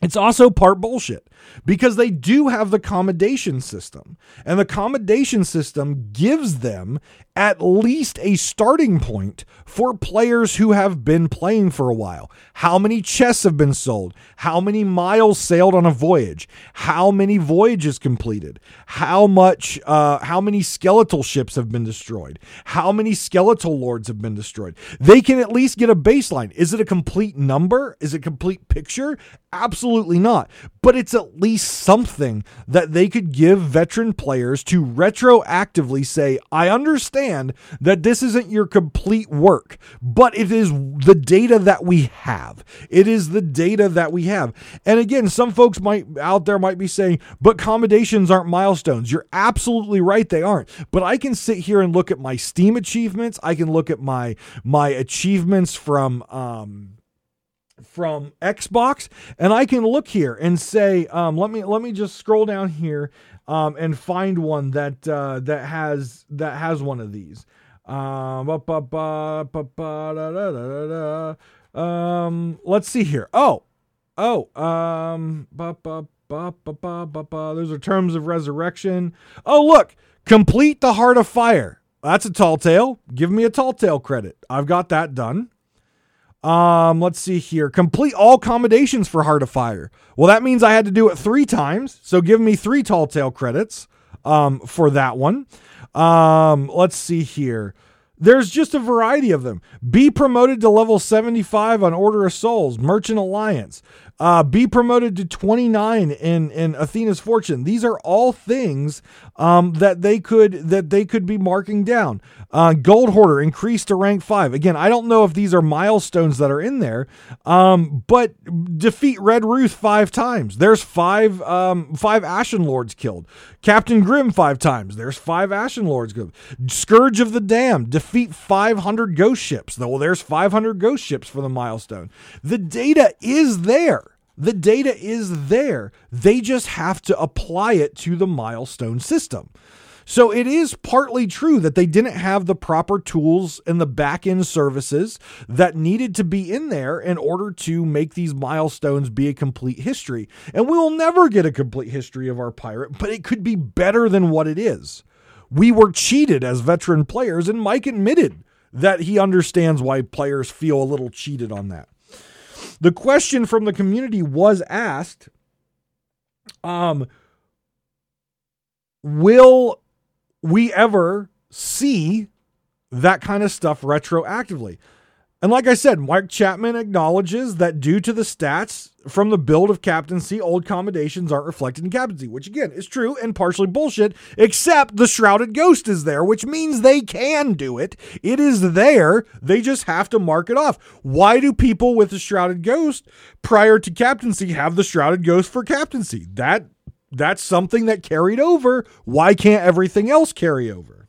It's also part bullshit because they do have the commendation system, and the commendation system gives them at least a starting point for players who have been playing for a while. How many chests have been sold? How many miles sailed on a voyage? How many voyages completed? How much? Uh, how many skeletal ships have been destroyed? How many skeletal lords have been destroyed? They can at least get a baseline. Is it a complete number? Is it a complete picture? Absolutely not. But it's at least something that they could give veteran players to retroactively say, I understand that this isn't your complete work, but it is the data that we have. It is the data that we have. And again, some folks might out there might be saying, but commendations aren't milestones. You're absolutely right, they aren't. But I can sit here and look at my Steam achievements. I can look at my my achievements from um from Xbox, and I can look here and say, um, let me let me just scroll down here um, and find one that uh, that has that has one of these. Um, let's see here. Oh, oh, um, those are terms of resurrection. Oh, look, complete the heart of fire. That's a tall tale. Give me a tall tale credit. I've got that done. Um, let's see here. Complete all commendations for Heart of Fire. Well, that means I had to do it three times. So give me three Tall Tale credits um, for that one. Um, let's see here. There's just a variety of them. Be promoted to level 75 on Order of Souls, Merchant Alliance. Uh, be promoted to 29 in, in Athena's Fortune. These are all things um, that they could that they could be marking down. Uh, Gold Hoarder increased to rank five. Again, I don't know if these are milestones that are in there, um, but defeat Red Ruth five times. There's five um, five Ashen Lords killed. Captain Grimm five times. There's five Ashen Lords killed. Scourge of the Damned defeat 500 ghost ships. Well, there's 500 ghost ships for the milestone. The data is there. The data is there. They just have to apply it to the milestone system. So it is partly true that they didn't have the proper tools and the back end services that needed to be in there in order to make these milestones be a complete history. And we will never get a complete history of our pirate, but it could be better than what it is. We were cheated as veteran players, and Mike admitted that he understands why players feel a little cheated on that. The question from the community was asked um, Will we ever see that kind of stuff retroactively. And like I said, Mike Chapman acknowledges that due to the stats from the build of captaincy, old commendations aren't reflected in captaincy, which again is true and partially bullshit, except the Shrouded Ghost is there, which means they can do it. It is there. They just have to mark it off. Why do people with the Shrouded Ghost prior to captaincy have the Shrouded Ghost for captaincy? That that's something that carried over. Why can't everything else carry over?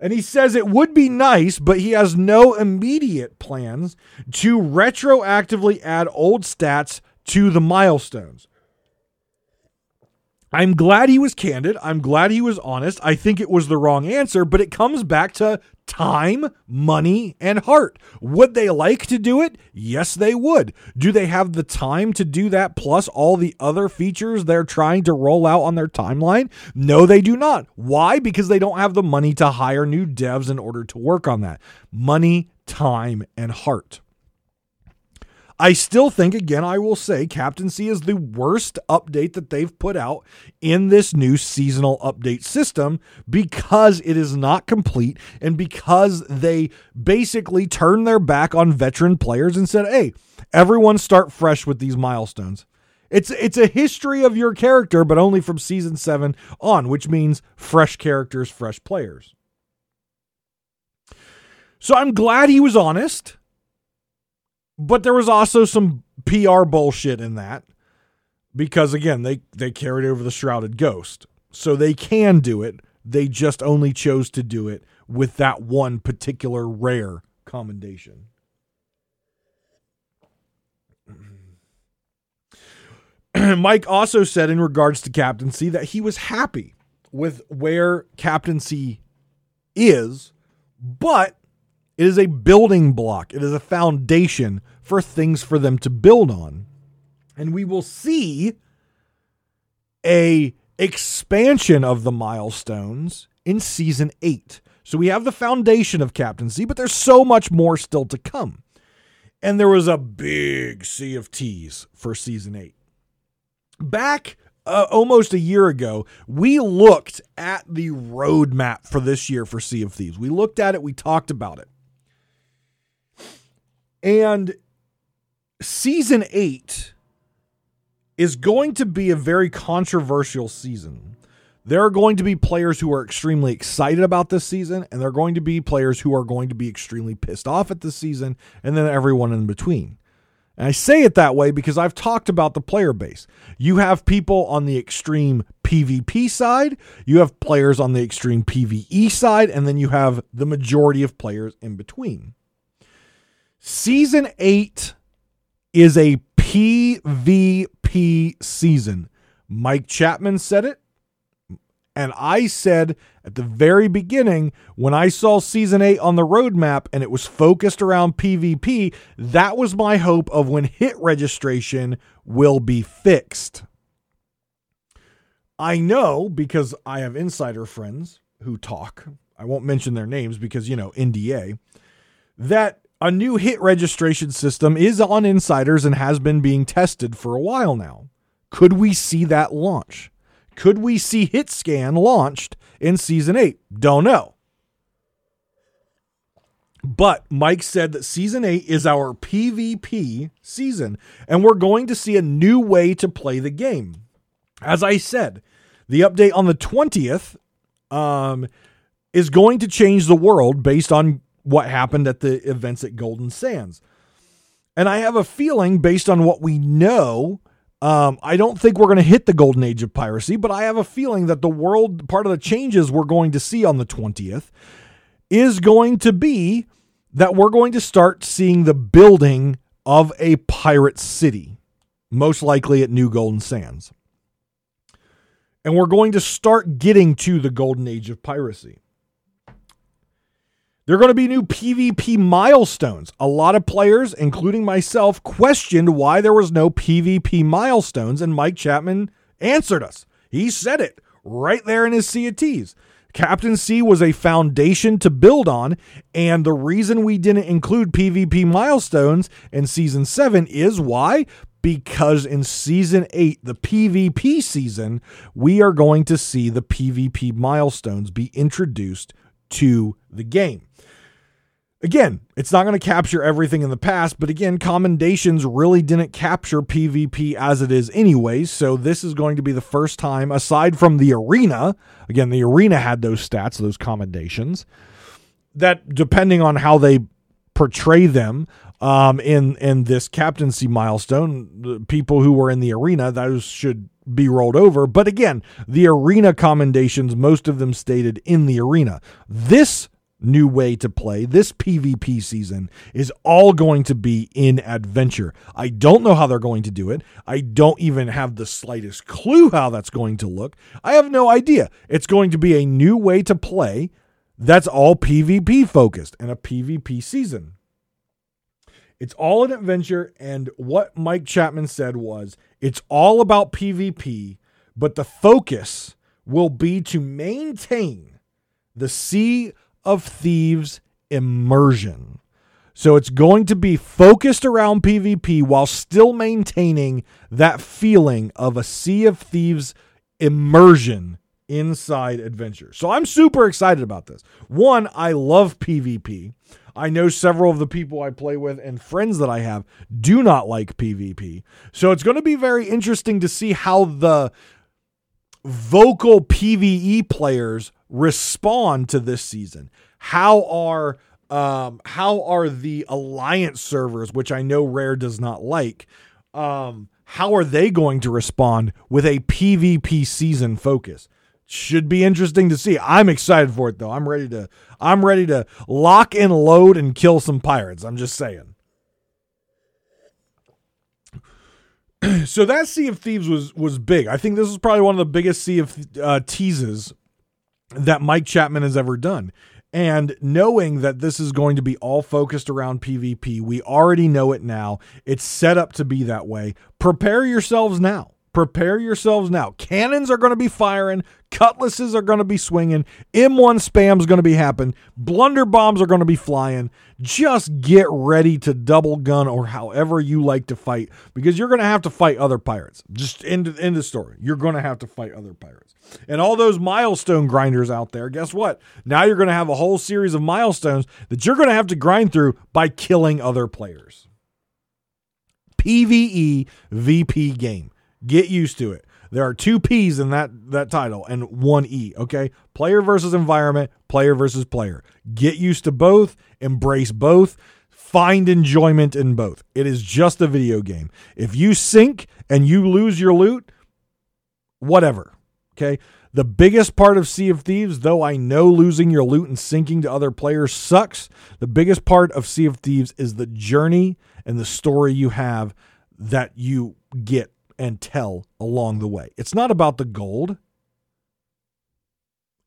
And he says it would be nice, but he has no immediate plans to retroactively add old stats to the milestones. I'm glad he was candid. I'm glad he was honest. I think it was the wrong answer, but it comes back to time, money, and heart. Would they like to do it? Yes, they would. Do they have the time to do that plus all the other features they're trying to roll out on their timeline? No, they do not. Why? Because they don't have the money to hire new devs in order to work on that. Money, time, and heart. I still think, again, I will say Captaincy is the worst update that they've put out in this new seasonal update system because it is not complete and because they basically turned their back on veteran players and said, hey, everyone start fresh with these milestones. It's it's a history of your character, but only from season seven on, which means fresh characters, fresh players. So I'm glad he was honest. But there was also some PR bullshit in that because again, they they carried over the shrouded ghost. So they can do it. They just only chose to do it with that one particular rare commendation. Mike also said in regards to captaincy that he was happy with where captaincy is, but it is a building block, it is a foundation for things for them to build on. And we will see a expansion of the milestones in season 8. So we have the foundation of captaincy, but there's so much more still to come. And there was a big sea of T's for season 8. Back uh, almost a year ago, we looked at the roadmap for this year for Sea of Thieves. We looked at it, we talked about it. And season eight is going to be a very controversial season. There are going to be players who are extremely excited about this season, and there are going to be players who are going to be extremely pissed off at this season, and then everyone in between. And I say it that way because I've talked about the player base. You have people on the extreme PvP side, you have players on the extreme PvE side, and then you have the majority of players in between. Season 8 is a PvP season. Mike Chapman said it. And I said at the very beginning, when I saw season eight on the roadmap and it was focused around PvP, that was my hope of when hit registration will be fixed. I know because I have insider friends who talk. I won't mention their names because, you know, NDA, that a new hit registration system is on insiders and has been being tested for a while now. Could we see that launch? Could we see HitScan launched in season 8? Don't know. But Mike said that season 8 is our PvP season, and we're going to see a new way to play the game. As I said, the update on the 20th um, is going to change the world based on what happened at the events at Golden Sands. And I have a feeling, based on what we know, um, I don't think we're going to hit the golden age of piracy, but I have a feeling that the world, part of the changes we're going to see on the 20th, is going to be that we're going to start seeing the building of a pirate city, most likely at New Golden Sands. And we're going to start getting to the golden age of piracy. There are going to be new PvP milestones. A lot of players, including myself, questioned why there was no PvP milestones, and Mike Chapman answered us. He said it right there in his Sea of T's. Captaincy was a foundation to build on, and the reason we didn't include PvP milestones in season 7 is why? because in season eight, the PvP season, we are going to see the PvP milestones be introduced to the game. Again, it's not going to capture everything in the past, but again, commendations really didn't capture PvP as it is anyways. So this is going to be the first time, aside from the arena, again, the arena had those stats, those commendations, that depending on how they portray them um, in in this captaincy milestone, the people who were in the arena, those should be rolled over. But again, the arena commendations, most of them stated in the arena. This new way to play this PvP season is all going to be in adventure. I don't know how they're going to do it. I don't even have the slightest clue how that's going to look. I have no idea. It's going to be a new way to play that's all PvP focused and a PvP season. It's all an adventure. And what Mike Chapman said was it's all about PvP, but the focus will be to maintain the Sea of Thieves immersion. So it's going to be focused around PvP while still maintaining that feeling of a Sea of Thieves immersion inside adventure. So I'm super excited about this. One, I love PvP. I know several of the people I play with and friends that I have do not like PvP. So it's going to be very interesting to see how the vocal PvE players respond to this season. How are um, how are the alliance servers, which I know Rare does not like, um, how are they going to respond with a PvP season focus? Should be interesting to see. I'm excited for it though. I'm ready to I'm ready to lock and load and kill some pirates. I'm just saying. so that Sea of Thieves was was big. I think this is probably one of the biggest Sea of uh, teases that Mike Chapman has ever done. And knowing that this is going to be all focused around PvP, we already know it now. It's set up to be that way. Prepare yourselves now. Prepare yourselves now. Cannons are going to be firing. Cutlasses are going to be swinging. M1 spam's going to be happening. Blunder bombs are going to be flying. Just get ready to double gun or however you like to fight because you're going to have to fight other pirates. Just end, end the story. You're going to have to fight other pirates. And all those milestone grinders out there, guess what? Now you're going to have a whole series of milestones that you're going to have to grind through by killing other players. PvE VP game. Get used to it. There are two P's in that that title and one E, okay? Player versus environment, player versus player. Get used to both, embrace both, find enjoyment in both. It is just a video game. If you sink and you lose your loot, whatever. Okay? The biggest part of Sea of Thieves, though I know losing your loot and sinking to other players sucks, the biggest part of Sea of Thieves is the journey and the story you have that you get and tell along the way. It's not about the gold,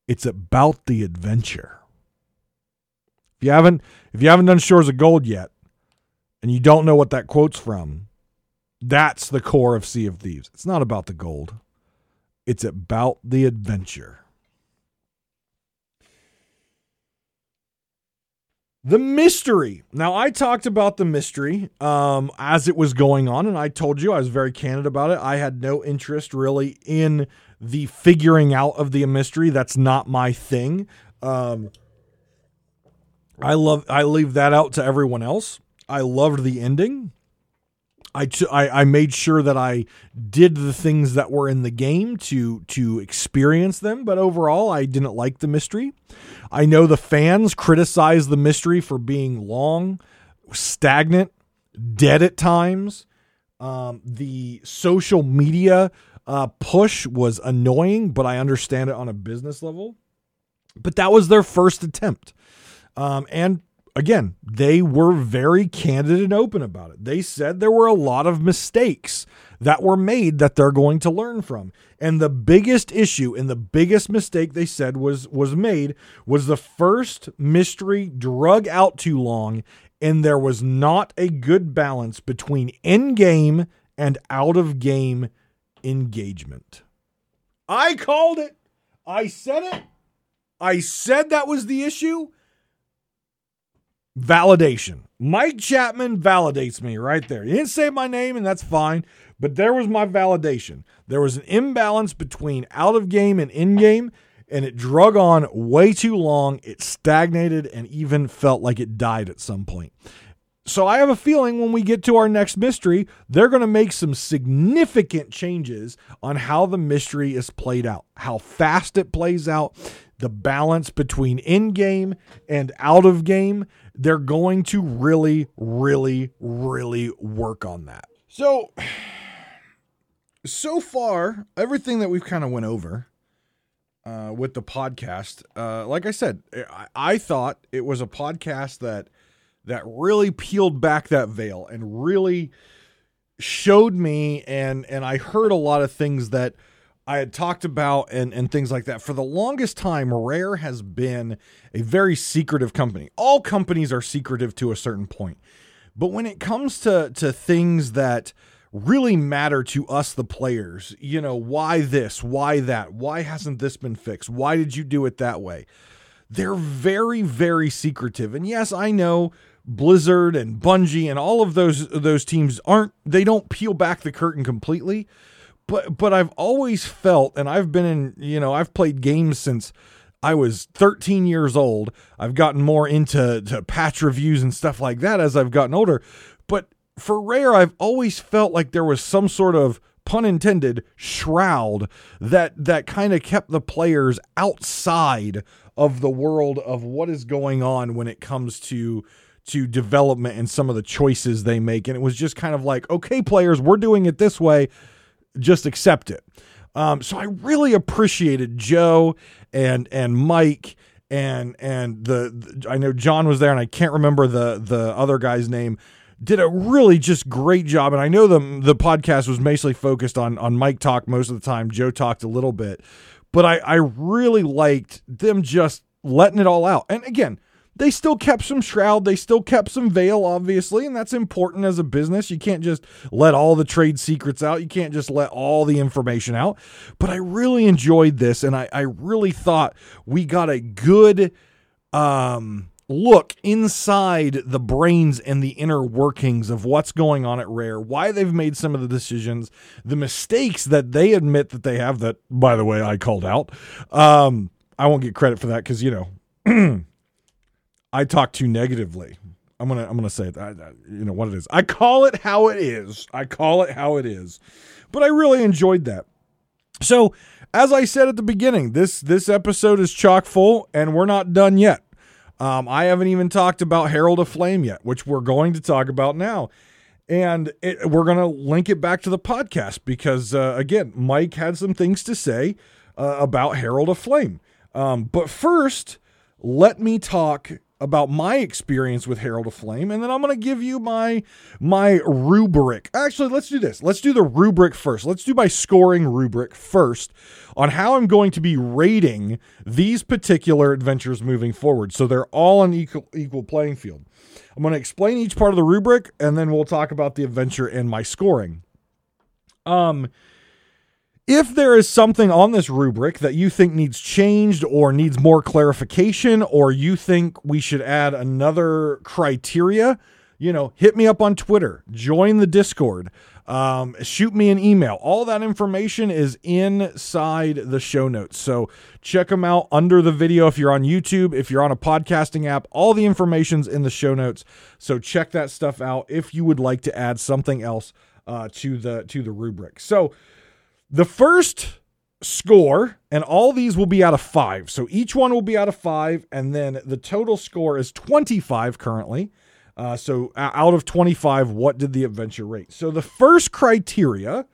it's about the adventure. If you haven't if you haven't done Shores of Gold yet and you don't know what that quote's from, that's the core of Sea of Thieves. It's not about the gold. It's about the adventure. The mystery. Now, I talked about the mystery um, as it was going on, and I told you I was very candid about it. I had no interest really in the figuring out of the mystery. That's not my thing. Um, I love. I leave that out to everyone else. I loved the ending. I, I, I made sure that I did the things that were in the game to to experience them, but overall I didn't like the mystery. I know the fans criticize the mystery for being long, stagnant, dead at times. Um, the social media uh, push was annoying, but I understand it on a business level. But that was their first attempt. Um, and again, they were very candid and open about it. They said there were a lot of mistakes that were made that they're going to learn from. And the biggest issue and the biggest mistake they said was was made was the first mystery drug out too long and there was not a good balance between in-game and out of game engagement. I called it. I said it. I said that was the issue validation. Mike Chapman validates me right there. He didn't say my name, and that's fine, but there was my validation. There was an imbalance between out of game and in game, and it drug on way too long. It stagnated and even felt like it died at some point. So I have a feeling when we get to our next mystery, they're going to make some significant changes on how the mystery is played out, how fast it plays out, the balance between in game and out of game. They're going to really, really, really work on that. So, so far, everything that we've kind of went over uh, with the podcast, uh, like I said, I, I thought it was a podcast that that really peeled back that veil and really showed me and and I heard a lot of things that I had talked about and and things like that. For the longest time, Rare has been a very secretive company. All companies are secretive to a certain point. But when it comes to to things that really matter to us the players, you know, why this, why that, why hasn't this been fixed? Why did you do it that way? They're very very secretive. And yes, I know Blizzard and Bungie and all of those those teams aren't they don't peel back the curtain completely. But but I've always felt and I've been in, you know, I've played games since I was 13 years old. I've gotten more into to patch reviews and stuff like that as I've gotten older. But for Rare, I've always felt like there was some sort of pun intended shroud that that kind of kept the players outside of the world of what is going on when it comes to to development and some of the choices they make. And it was just kind of like, okay, players, we're doing it this way, just accept it. Um, so I really appreciated Joe and and Mike and and the, the, I know John was there and I can't remember the the other guy's name did a really just great job. And I know the the podcast was mostly focused on on Mike talk most of the time. Joe talked a little bit but I I really liked them just letting it all out. And again they still kept some shroud, they still kept some veil, obviously, and that's important as a business. You can't just let all the trade secrets out, you can't just let all the information out. But I really enjoyed this, and I, I really thought we got a good um, look inside the brains and the inner workings of what's going on at Rare, why they've made some of the decisions, the mistakes that they admit that they have, that, by the way, I called out. Um, I won't get credit for that because, you know. I talk too negatively. I'm gonna I'm gonna say that you know what it is. I call it how it is. I call it how it is. But I really enjoyed that. So as I said at the beginning, this this episode is chock full, and we're not done yet. Um, I haven't even talked about Herald of Flame yet, which we're going to talk about now. And it, we're going to link it back to the podcast because, uh, again, Mike had some things to say uh, about Herald of Flame. Um, but first, let me talk about my experience with Herald of Flame, and then I'm going to give you my my rubric. Actually, let's do this. Let's do the rubric first. Let's do my scoring rubric first on how I'm going to be rating these particular adventures moving forward. So they're all on equal equal playing field. I'm going to explain each part of the rubric, and then we'll talk about the adventure and my scoring. Um if there is something on this rubric that you think needs changed or needs more clarification, or you think we should add another criteria, you know, hit me up on Twitter, join the Discord, um, shoot me an email. All that information is inside the show notes. So check them out under the video if you're on YouTube, if you're on a podcasting app. All the information's in the show notes. So check that stuff out if you would like to add something else uh, to the to the rubric. So the first score, and all these will be out of five. So each one will be out of five, and then the total score is 25 currently. Uh, so out of 25, what did the adventure rate? So the first criteria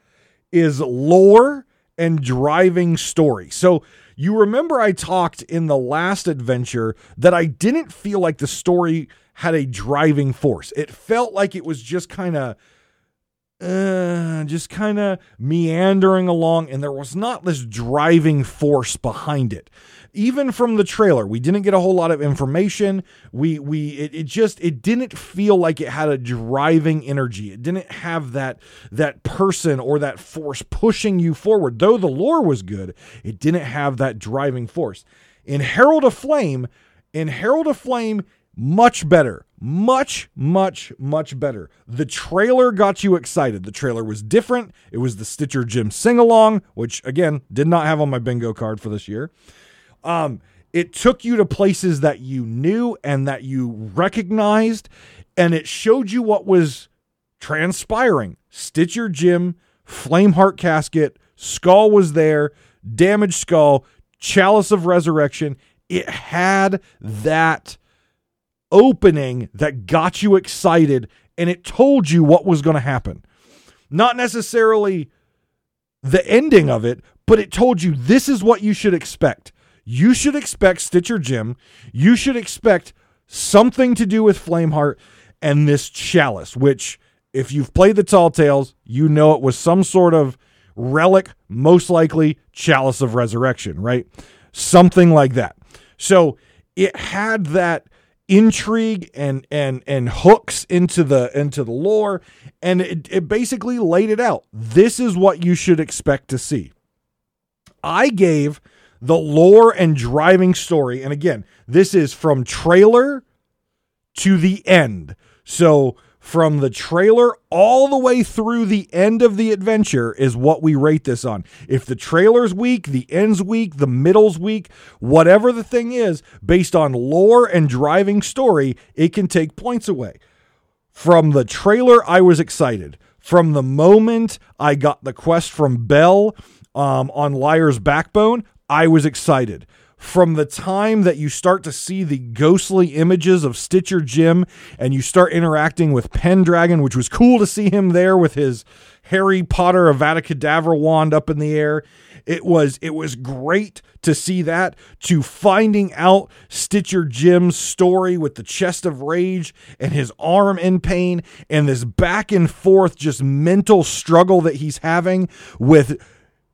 is lore and driving story. So you remember I talked in the last adventure that I didn't feel like the story had a driving force. It felt like it was just kind of uh, just kind of meandering along, and there was not this driving force behind it. Even from the trailer, we didn't get a whole lot of information. We we it, it just it didn't feel like it had a driving energy. It didn't have that that person or that force pushing you forward. Though the lore was good, it didn't have that driving force. In Herald of Flame, in Herald of Flame, much better much, much, much better. The trailer got you excited. The trailer was different. It was the Stitcher Jim sing along, which again did not have on my bingo card for this year. Um, it took you to places that you knew and that you recognized, and it showed you what was transpiring. Stitcher Jim, Flameheart casket, skull was there, damaged skull, chalice of resurrection. It had that opening that got you excited and it told you what was going to happen. Not necessarily the ending of it, but it told you this is what you should expect. You should expect Stitcher Jim. You should expect something to do with Flameheart and this chalice, which, if you've played the Tall Tales, you know it was some sort of relic, most likely chalice of resurrection, right? Something like that. So it had that intrigue and and and hooks into the into the lore and it, it basically laid it out. This is what you should expect to see. I gave the lore and driving story and again this is from trailer to the end. So from the trailer all the way through the end of the adventure is what we rate this on. If the trailer's weak, the end's weak, the middle's weak, whatever the thing is, based on lore and driving story, it can take points away. From the trailer, I was excited. From the moment I got the quest from Belle um, on Liar's Backbone, I was excited from the time that you start to see the ghostly images of Stitcher Jim and you start interacting with Pendragon, which was cool to see him there with his Harry Potter Avada Kedavra wand up in the air. It was it was great to see that to finding out Stitcher Jim's story with the chest of rage and his arm in pain and this back and forth just mental struggle that he's having with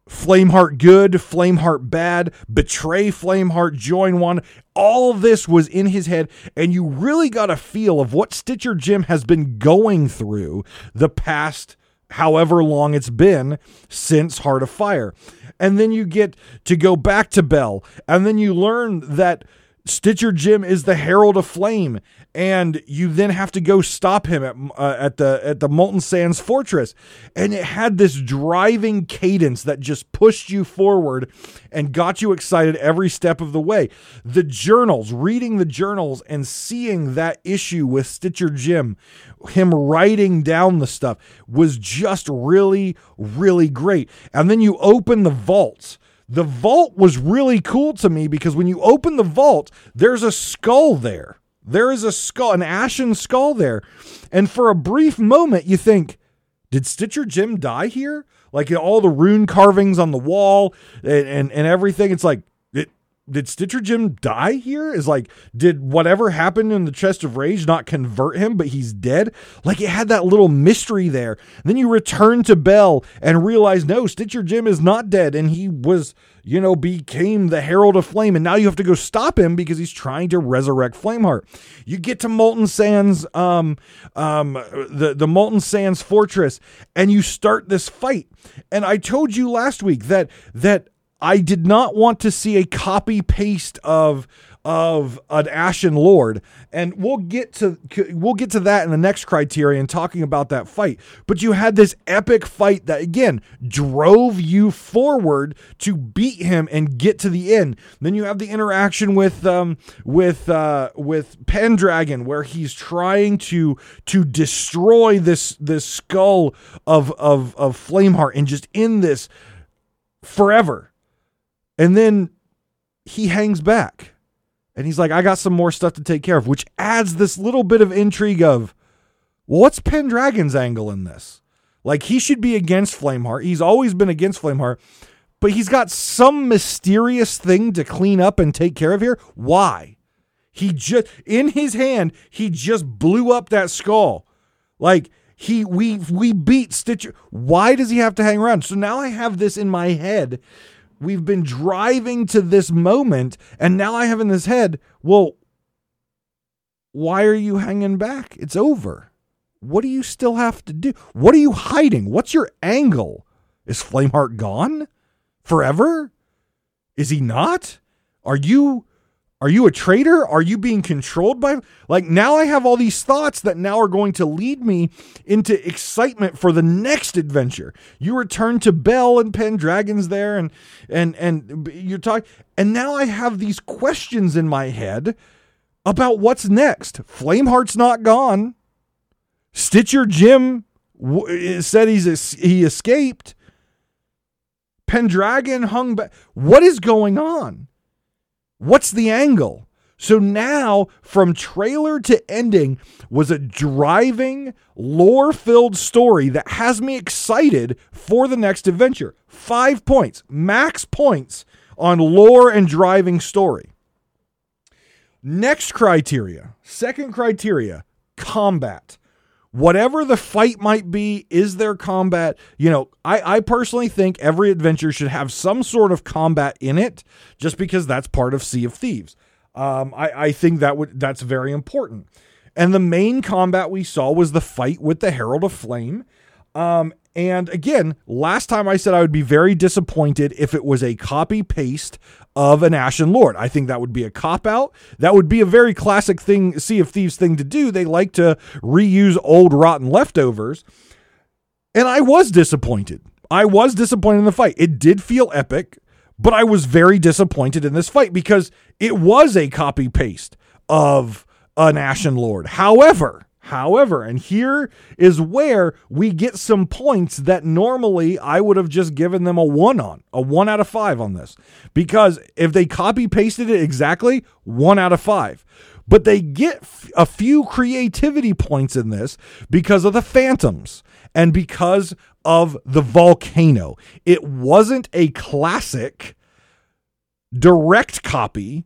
Flameheart good, Flameheart bad, betray Flameheart, join one. All this was in his head, and you really got a feel of what Stitcher Jim has been going through the past however long it's been since Heart of Fire. And then you get to go back to Belle, and then you learn that Stitcher Jim is the Herald of Flame, and you then have to go stop him at uh, at the at the Molten Sands Fortress, and it had this driving cadence that just pushed you forward and got you excited every step of the way. The journals, reading the journals and seeing that issue with Stitcher Jim, him writing down the stuff was just really really great. And then you open the vaults the vault was really cool to me because when you open the vault, there's a skull there. There is a skull, an ashen skull there. And for a brief moment, you think, did Stitcher Jim die here? Like all the rune carvings on the wall and, and, and everything. It's like, did Stitcher Jim die here? Is like, did whatever happened in the chest of rage not convert him, but he's dead? Like it had that little mystery there. then you return to Belle and realize, no, Stitcher Jim is not dead, and he was, you know, became the Herald of Flame, and now you have to go stop him because he's trying to resurrect Flameheart. You get to Molten Sands, um, um, the the Molten Sands Fortress, and you start this fight. And I told you last week that that I did not want to see a copy paste of of an Ashen Lord, and we'll get to we'll get to that in the next criterion, talking about that fight. But you had this epic fight that again drove you forward to beat him and get to the end. Then you have the interaction with um with uh with Pendragon, where he's trying to to destroy this this skull of of of Flameheart and just in this forever and then he hangs back and he's like, I got some more stuff to take care of, which adds this little bit of intrigue of, well, what's Pendragon's angle in this? Like, he should be against Flameheart. He's always been against Flameheart, but he's got some mysterious thing to clean up and take care of here. Why? He just, in his hand, he just blew up that skull. Like, he we we beat Stitcher. Why does he have to hang around? So now I have this in my head We've been driving to this moment, and now I have in this head, well, why are you hanging back? It's over. What do you still have to do? What are you hiding? What's your angle? Is Flameheart gone forever? Is he not? Are you Are you a traitor? Are you being controlled by like now I have all these thoughts that now are going to lead me into excitement for the next adventure. You return to Belle and Pendragon's there and and and you're talking and now I have these questions in my head about what's next. Flameheart's not gone. Stitcher Jim w- said he's he escaped. Pendragon hung back. What is going on? What's the angle? So now, from trailer to ending, was a driving, lore filled story that has me excited for the next adventure. Five points, max points on lore and driving story. Next criteria, second criteria combat whatever the fight might be, is there combat? You know, I, I personally think every adventure should have some sort of combat in it, just because that's part of Sea of Thieves. Um, I, I think that would that's very important. And the main combat we saw was the fight with the Herald of Flame. Um, and again, last time I said I would be very disappointed if it was a copy paste of an Ashen Lord. I think that would be a cop out. That would be a very classic thing, Sea of Thieves thing to do. They like to reuse old rotten leftovers. And I was disappointed. I was disappointed in the fight. It did feel epic, but I was very disappointed in this fight because it was a copy paste of an Ashen Lord. However, However, and here is where we get some points that normally I would have just given them a one on, a one out of five on this. Because if they copy pasted it exactly, one out of five. But they get a few creativity points in this because of the phantoms and because of the volcano. It wasn't a classic direct copy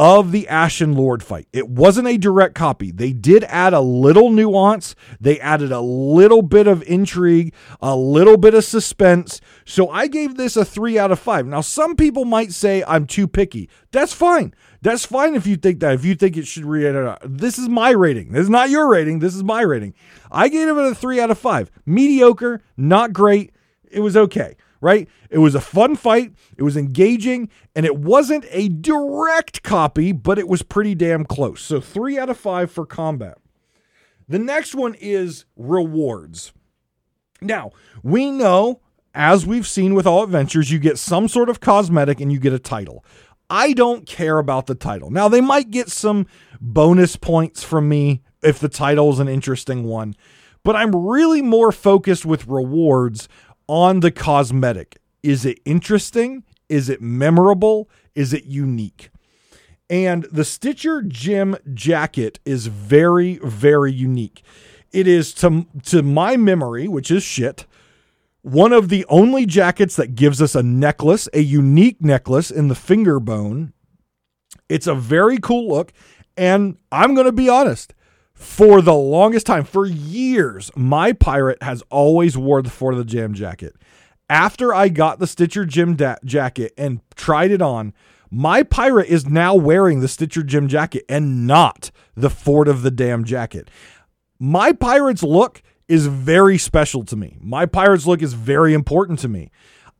of the Ashen Lord fight. It wasn't a direct copy. They did add a little nuance, they added a little bit of intrigue, a little bit of suspense. So I gave this a three out of five. Now, some people might say I'm too picky. That's fine. That's fine if you think that. If you think it should rate it, this is my rating. This is not your rating. This is my rating. I gave it a three out of five. Mediocre, not great. It was okay right? It was a fun fight, it was engaging, and it wasn't a direct copy, but it was pretty damn close. So, three out of five for combat. The next one is rewards. Now, we know, as we've seen with all adventures, you get some sort of cosmetic and you get a title. I don't care about the title. Now, they might get some bonus points from me if the title is an interesting one, but I'm really more focused with rewards on the cosmetic. Is it interesting? Is it memorable? Is it unique? And the Stitcher Jim jacket is very, very unique. It is to to my memory, which is shit, one of the only jackets that gives us a necklace, a unique necklace in the finger bone. It's a very cool look, and I'm going to be honest, for the longest time, for years, my pirate has always wore the For the Jam jacket. After I got the Stitcher Jim da- jacket and tried it on, my pirate is now wearing the Stitcher Jim jacket and not the Fort of the Damned jacket. My pirate's look is very special to me. My pirate's look is very important to me.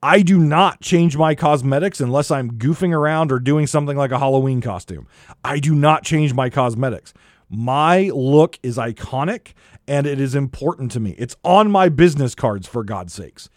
I do not change my cosmetics unless I'm goofing around or doing something like a Halloween costume. I do not change my cosmetics. My look is iconic and it is important to me. It's on my business cards, for God's sakes.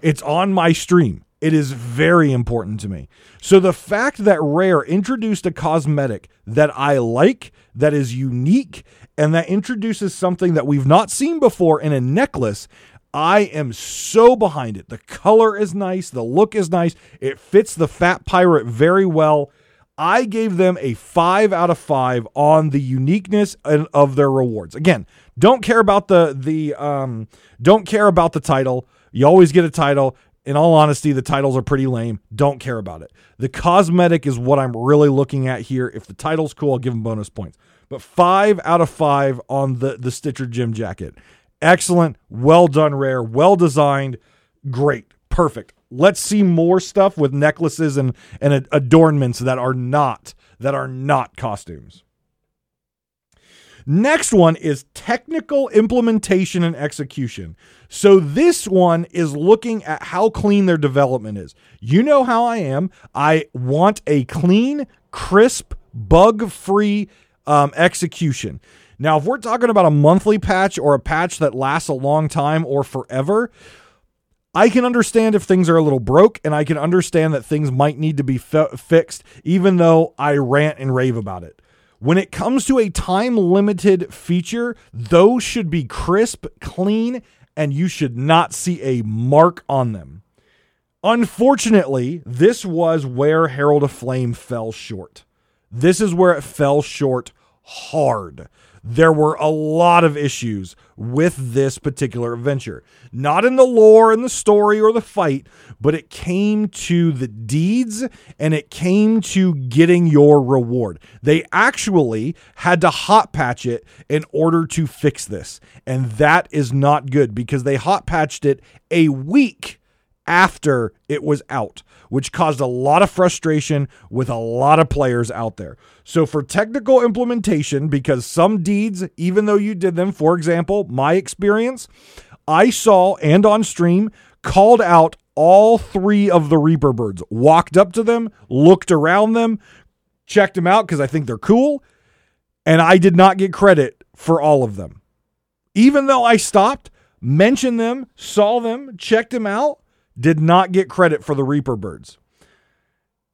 It's on my stream. It is very important to me. So the fact that Rare introduced a cosmetic that I like, that is unique, and that introduces something that we've not seen before in a necklace, I am so behind it. The color is nice, the look is nice, it fits the Fat Pirate very well. I gave them a five out of five on the uniqueness of their rewards. Again, don't care about the the um, don't care about the title. You always get a title. In all honesty, the titles are pretty lame. Don't care about it. The cosmetic is what I'm really looking at here. If the title's cool, I'll give them bonus points. But five out of five on the the Stitcher Jim jacket. Excellent, well done, rare, well designed, great, perfect let's see more stuff with necklaces and and adornments that are not that are not costumes. Next one is technical implementation and execution. So this one is looking at how clean their development is. You know how I am. I want a clean, crisp bug free um, execution. Now, if we're talking about a monthly patch or a patch that lasts a long time or forever, I can understand if things are a little broke and I can understand that things might need to be fi- fixed, even though I rant and rave about it. When it comes to a time limited feature, those should be crisp, clean, and you should not see a mark on them. Unfortunately, this was where Herald of Flame fell short. This is where it fell short hard there were a lot of issues with this particular adventure. Not in the lore and the story or the fight, but it came to the deeds and it came to getting your reward. They actually had to hot patch it in order to fix this. And that is not good because they hot patched it a week after it was out, which caused a lot of frustration with a lot of players out there. So, for technical implementation, because some deeds, even though you did them, for example, my experience, I saw and on stream called out all three of the Reaper birds, walked up to them, looked around them, checked them out because I think they're cool, and I did not get credit for all of them. Even though I stopped, mentioned them, saw them, checked them out, did not get credit for the Reaper birds.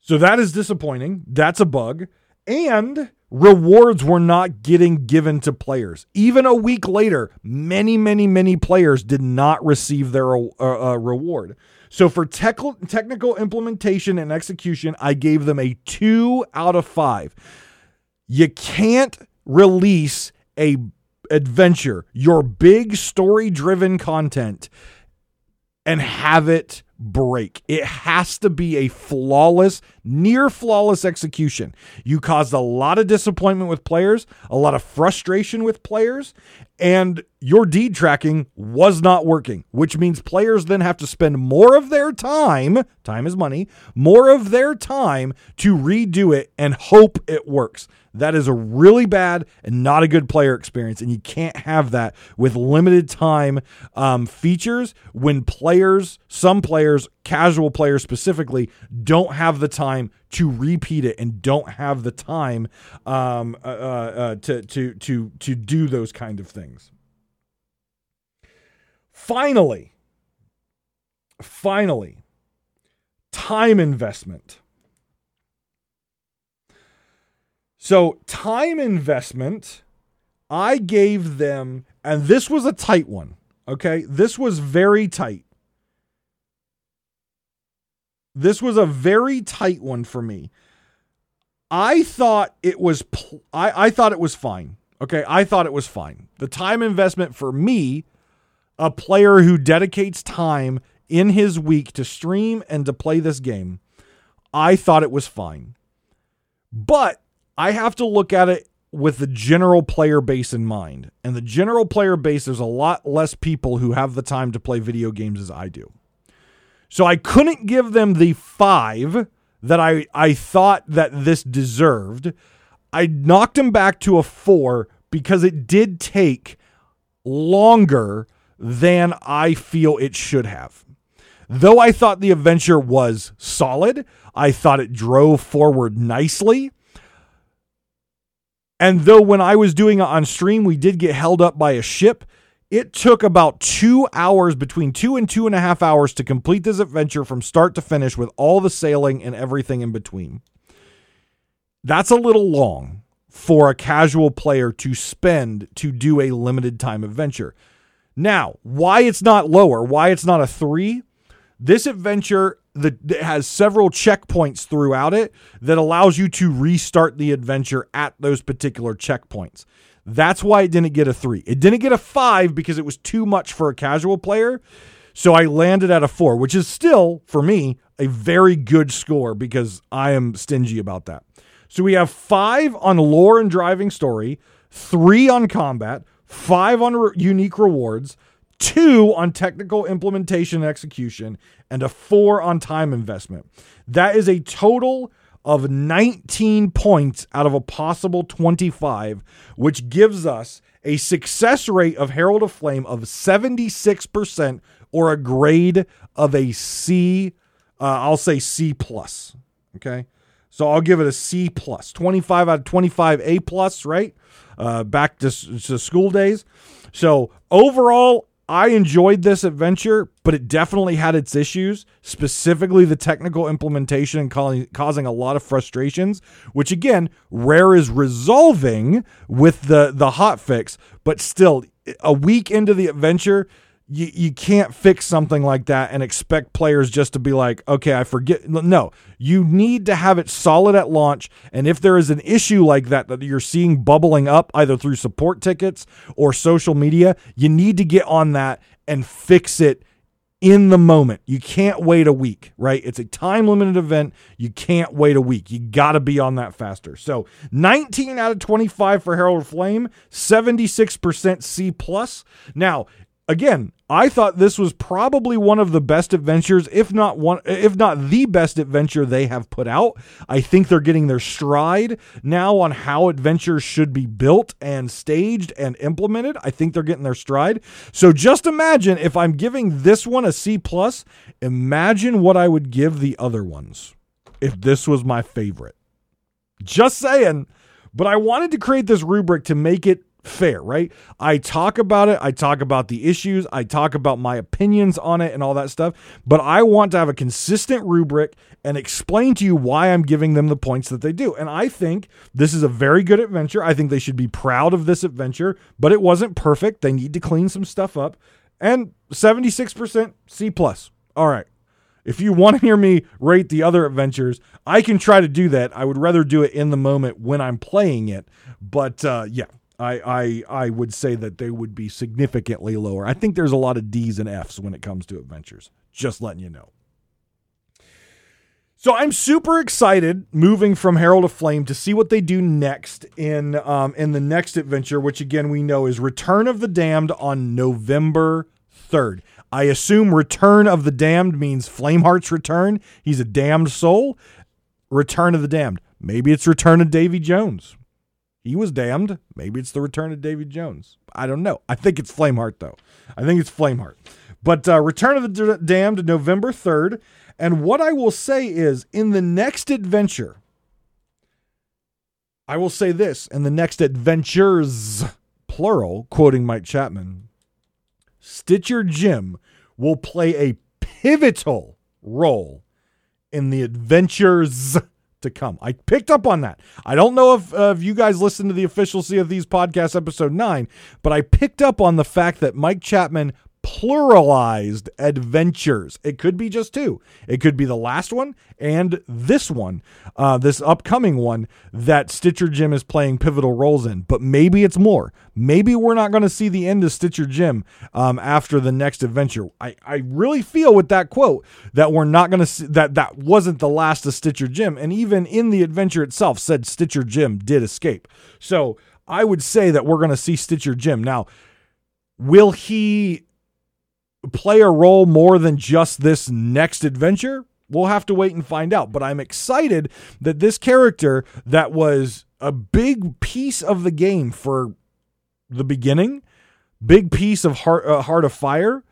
So that is disappointing. That's a bug. And rewards were not getting given to players. Even a week later, many, many, many players did not receive their uh, uh, reward. So for tech- technical implementation and execution, I gave them a two out of five. You can't release a adventure, your big story driven content and have it break. It has to be a flawless, near flawless execution. You caused a lot of disappointment with players, a lot of frustration with players, and your deed tracking was not working, which means players then have to spend more of their time, time is money, more of their time to redo it and hope it works. That is a really bad and not a good player experience. And you can't have that with limited time um, features when players, some players, casual players specifically, don't have the time to repeat it and don't have the time um, uh, uh, uh to, to, to, to do those kind of things. Finally, finally, time investment. So, time investment, I gave them, and this was a tight one. Okay. This was very tight. This was a very tight one for me. I thought it was pl- I, I thought it was fine. Okay, I thought it was fine. The time investment for me, a player who dedicates time in his week to stream and to play this game, I thought it was fine. But I have to look at it with the general player base in mind. And the general player base, there's a lot less people who have the time to play video games as I do. So I couldn't give them the five that I, I thought that this deserved. I knocked them back to a four because it did take longer than I feel it should have. Though I thought the adventure was solid, I thought it drove forward nicely. And though when I was doing it on stream, we did get held up by a ship, it took about two hours, between two and two and a half hours, to complete this adventure from start to finish with all the sailing and everything in between. That's a little long for a casual player to spend to do a limited time adventure. Now, why it's not lower, why it's not a three, this adventure the, has several checkpoints throughout it that allows you to restart the adventure at those particular checkpoints. That's why it didn't get a three. It didn't get a five because it was too much for a casual player. So I landed at a four, which is still, for me, a very good score because I am stingy about that. So we have five on lore and driving story, three on combat, five on re- unique rewards, two on technical implementation and execution, and a four on time investment. That is a total of 19 points out of a possible 25, which gives us a success rate of Herald of Flame of 76% or a grade of a C. will uh, say C plus. Okay. So I'll give it a C plus, 25 out of 25 A plus, right? Uh, back to, to school days. So overall, I enjoyed this adventure, but it definitely had its issues, specifically the technical implementation and causing a lot of frustrations, which again, Rare is resolving with the the hot fix, but still a week into the adventure, you, you can't fix something like that and expect players just to be like, okay, I forget. No, you need to have it solid at launch. And if there is an issue like that that you're seeing bubbling up either through support tickets or social media, you need to get on that and fix it in the moment. You can't wait a week, right? It's a time limited event. You can't wait a week. You got to be on that faster. So 19 out of 25 for Herald Flame, 76% C plus. Now, again, I thought this was probably one of the best adventures, if not one, if not the best adventure they have put out. I think they're getting their stride now on how adventures should be built and staged and implemented. I think they're getting their stride. So just imagine if I'm giving this one a C plus, imagine what I would give the other ones if this was my favorite. Just saying. But I wanted to create this rubric to make it fair, right? I talk about it, I talk about the issues, I talk about my opinions on it and all that stuff, but I want to have a consistent rubric and explain to you why I'm giving them the points that they do. And I think this is a very good adventure. I think they should be proud of this adventure, but it wasn't perfect. They need to clean some stuff up. And 76% C plus. All right. If you want to hear me rate the other adventures, I can try to do that. I would rather do it in the moment when I'm playing it. But uh, yeah, I, I I would say that they would be significantly lower. I think there's a lot of D's and F's when it comes to adventures. Just letting you know. So I'm super excited moving from Herald of Flame to see what they do next in um, in the next adventure, which again we know is Return of the Damned on November 3rd. I assume Return of the Damned means Flameheart's return. He's a damned soul. Return of the Damned. Maybe it's Return of Davy Jones. He was damned. Maybe it's the return of Davy Jones. I don't know. I think it's Flameheart, though. I think it's Flameheart. But uh, Return of the Damned, November 3rd. And what I will say is in the next adventure, I will say this in the next adventures, plural, quoting Mike Chapman, Stitcher Jim will play a pivotal role in the adventures to come. I picked up on that. I don't know if, uh, if you guys listened to the official Sea of Thieves podcast episode 9, but I picked up on the fact that Mike Chapman pluralized adventures. It could be just two. It could be the last one and this one, uh, this upcoming one that Stitcher Jim is playing pivotal roles in. But maybe it's more. Maybe we're not going to see the end of Stitcher Jim um, after the next adventure. I, I really feel with that quote that we're not going to see that that wasn't the last of Stitcher Jim. And even in the adventure itself said Stitcher Jim did escape. So I would say that we're going to see Stitcher Jim. Now, will he play a role more than just this next adventure? We'll have to wait and find out. But I'm excited that this character that was a big piece of the game for the beginning, big piece of Heart, uh, Heart of Fire,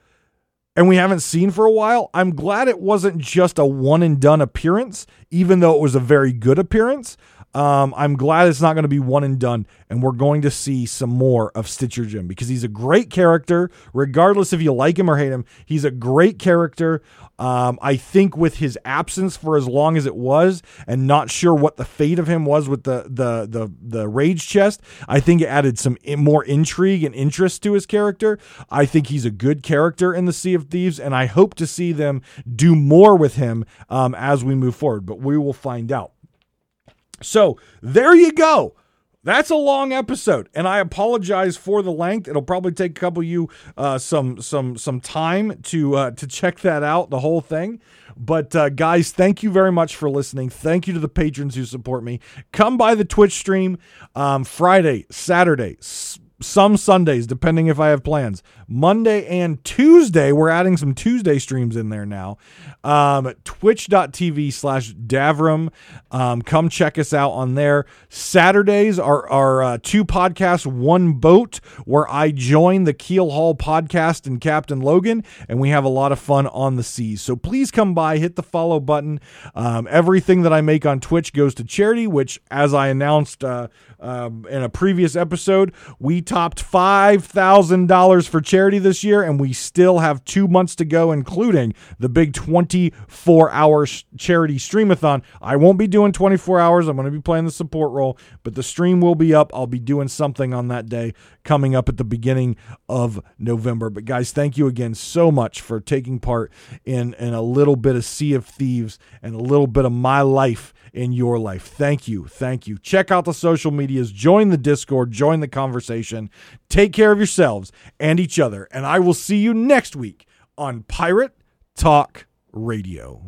and we haven't seen for a while. I'm glad it wasn't just a one and done appearance, even though it was a very good appearance. Um, I'm glad it's not going to be one and done, and we're going to see some more of Stitcher Jim because he's a great character, regardless if you like him or hate him. He's a great character. Um, I think with his absence for as long as it was, and not sure what the fate of him was with the the the the rage chest, I think it added some more intrigue and interest to his character. I think he's a good character in the Sea of Thieves, and I hope to see them do more with him um, as we move forward. But we will find out. So there you go. That's a long episode, and I apologize for the length. It'll probably take a couple of you uh, some some some time to uh, to check that out, the whole thing. But uh, guys, thank you very much for listening. Thank you to the patrons who support me. Come by the Twitch stream um, Friday, Saturday. Some Sundays, depending if I have plans. Monday and Tuesday, we're adding some Tuesday streams in there now. Um, Twitch.tv slash Davrim. Um, come check us out on there. Saturdays are, are uh, two podcasts, one boat, where I join the Keel Haul podcast and Captain Logan, and we have a lot of fun on the seas. So please come by, hit the follow button. Um, everything that I make on Twitch goes to charity, which, as I announced uh, um, in a previous episode, we topped $5,000 for charity this year, and we still have two months to go, including the big 24 hour charity streamathon. I won't be doing 24 hours. I'm going to be playing the support role, but the stream will be up. I'll be doing something on that day coming up at the beginning of November. But guys, thank you again so much for taking part in, in a little bit of Sea of Thieves and a little bit of my life in your life. Thank you. Thank you. Check out the social medias, join the Discord, join the conversation. Take care of yourselves and each other. And I will see you next week on Pirate Talk Radio.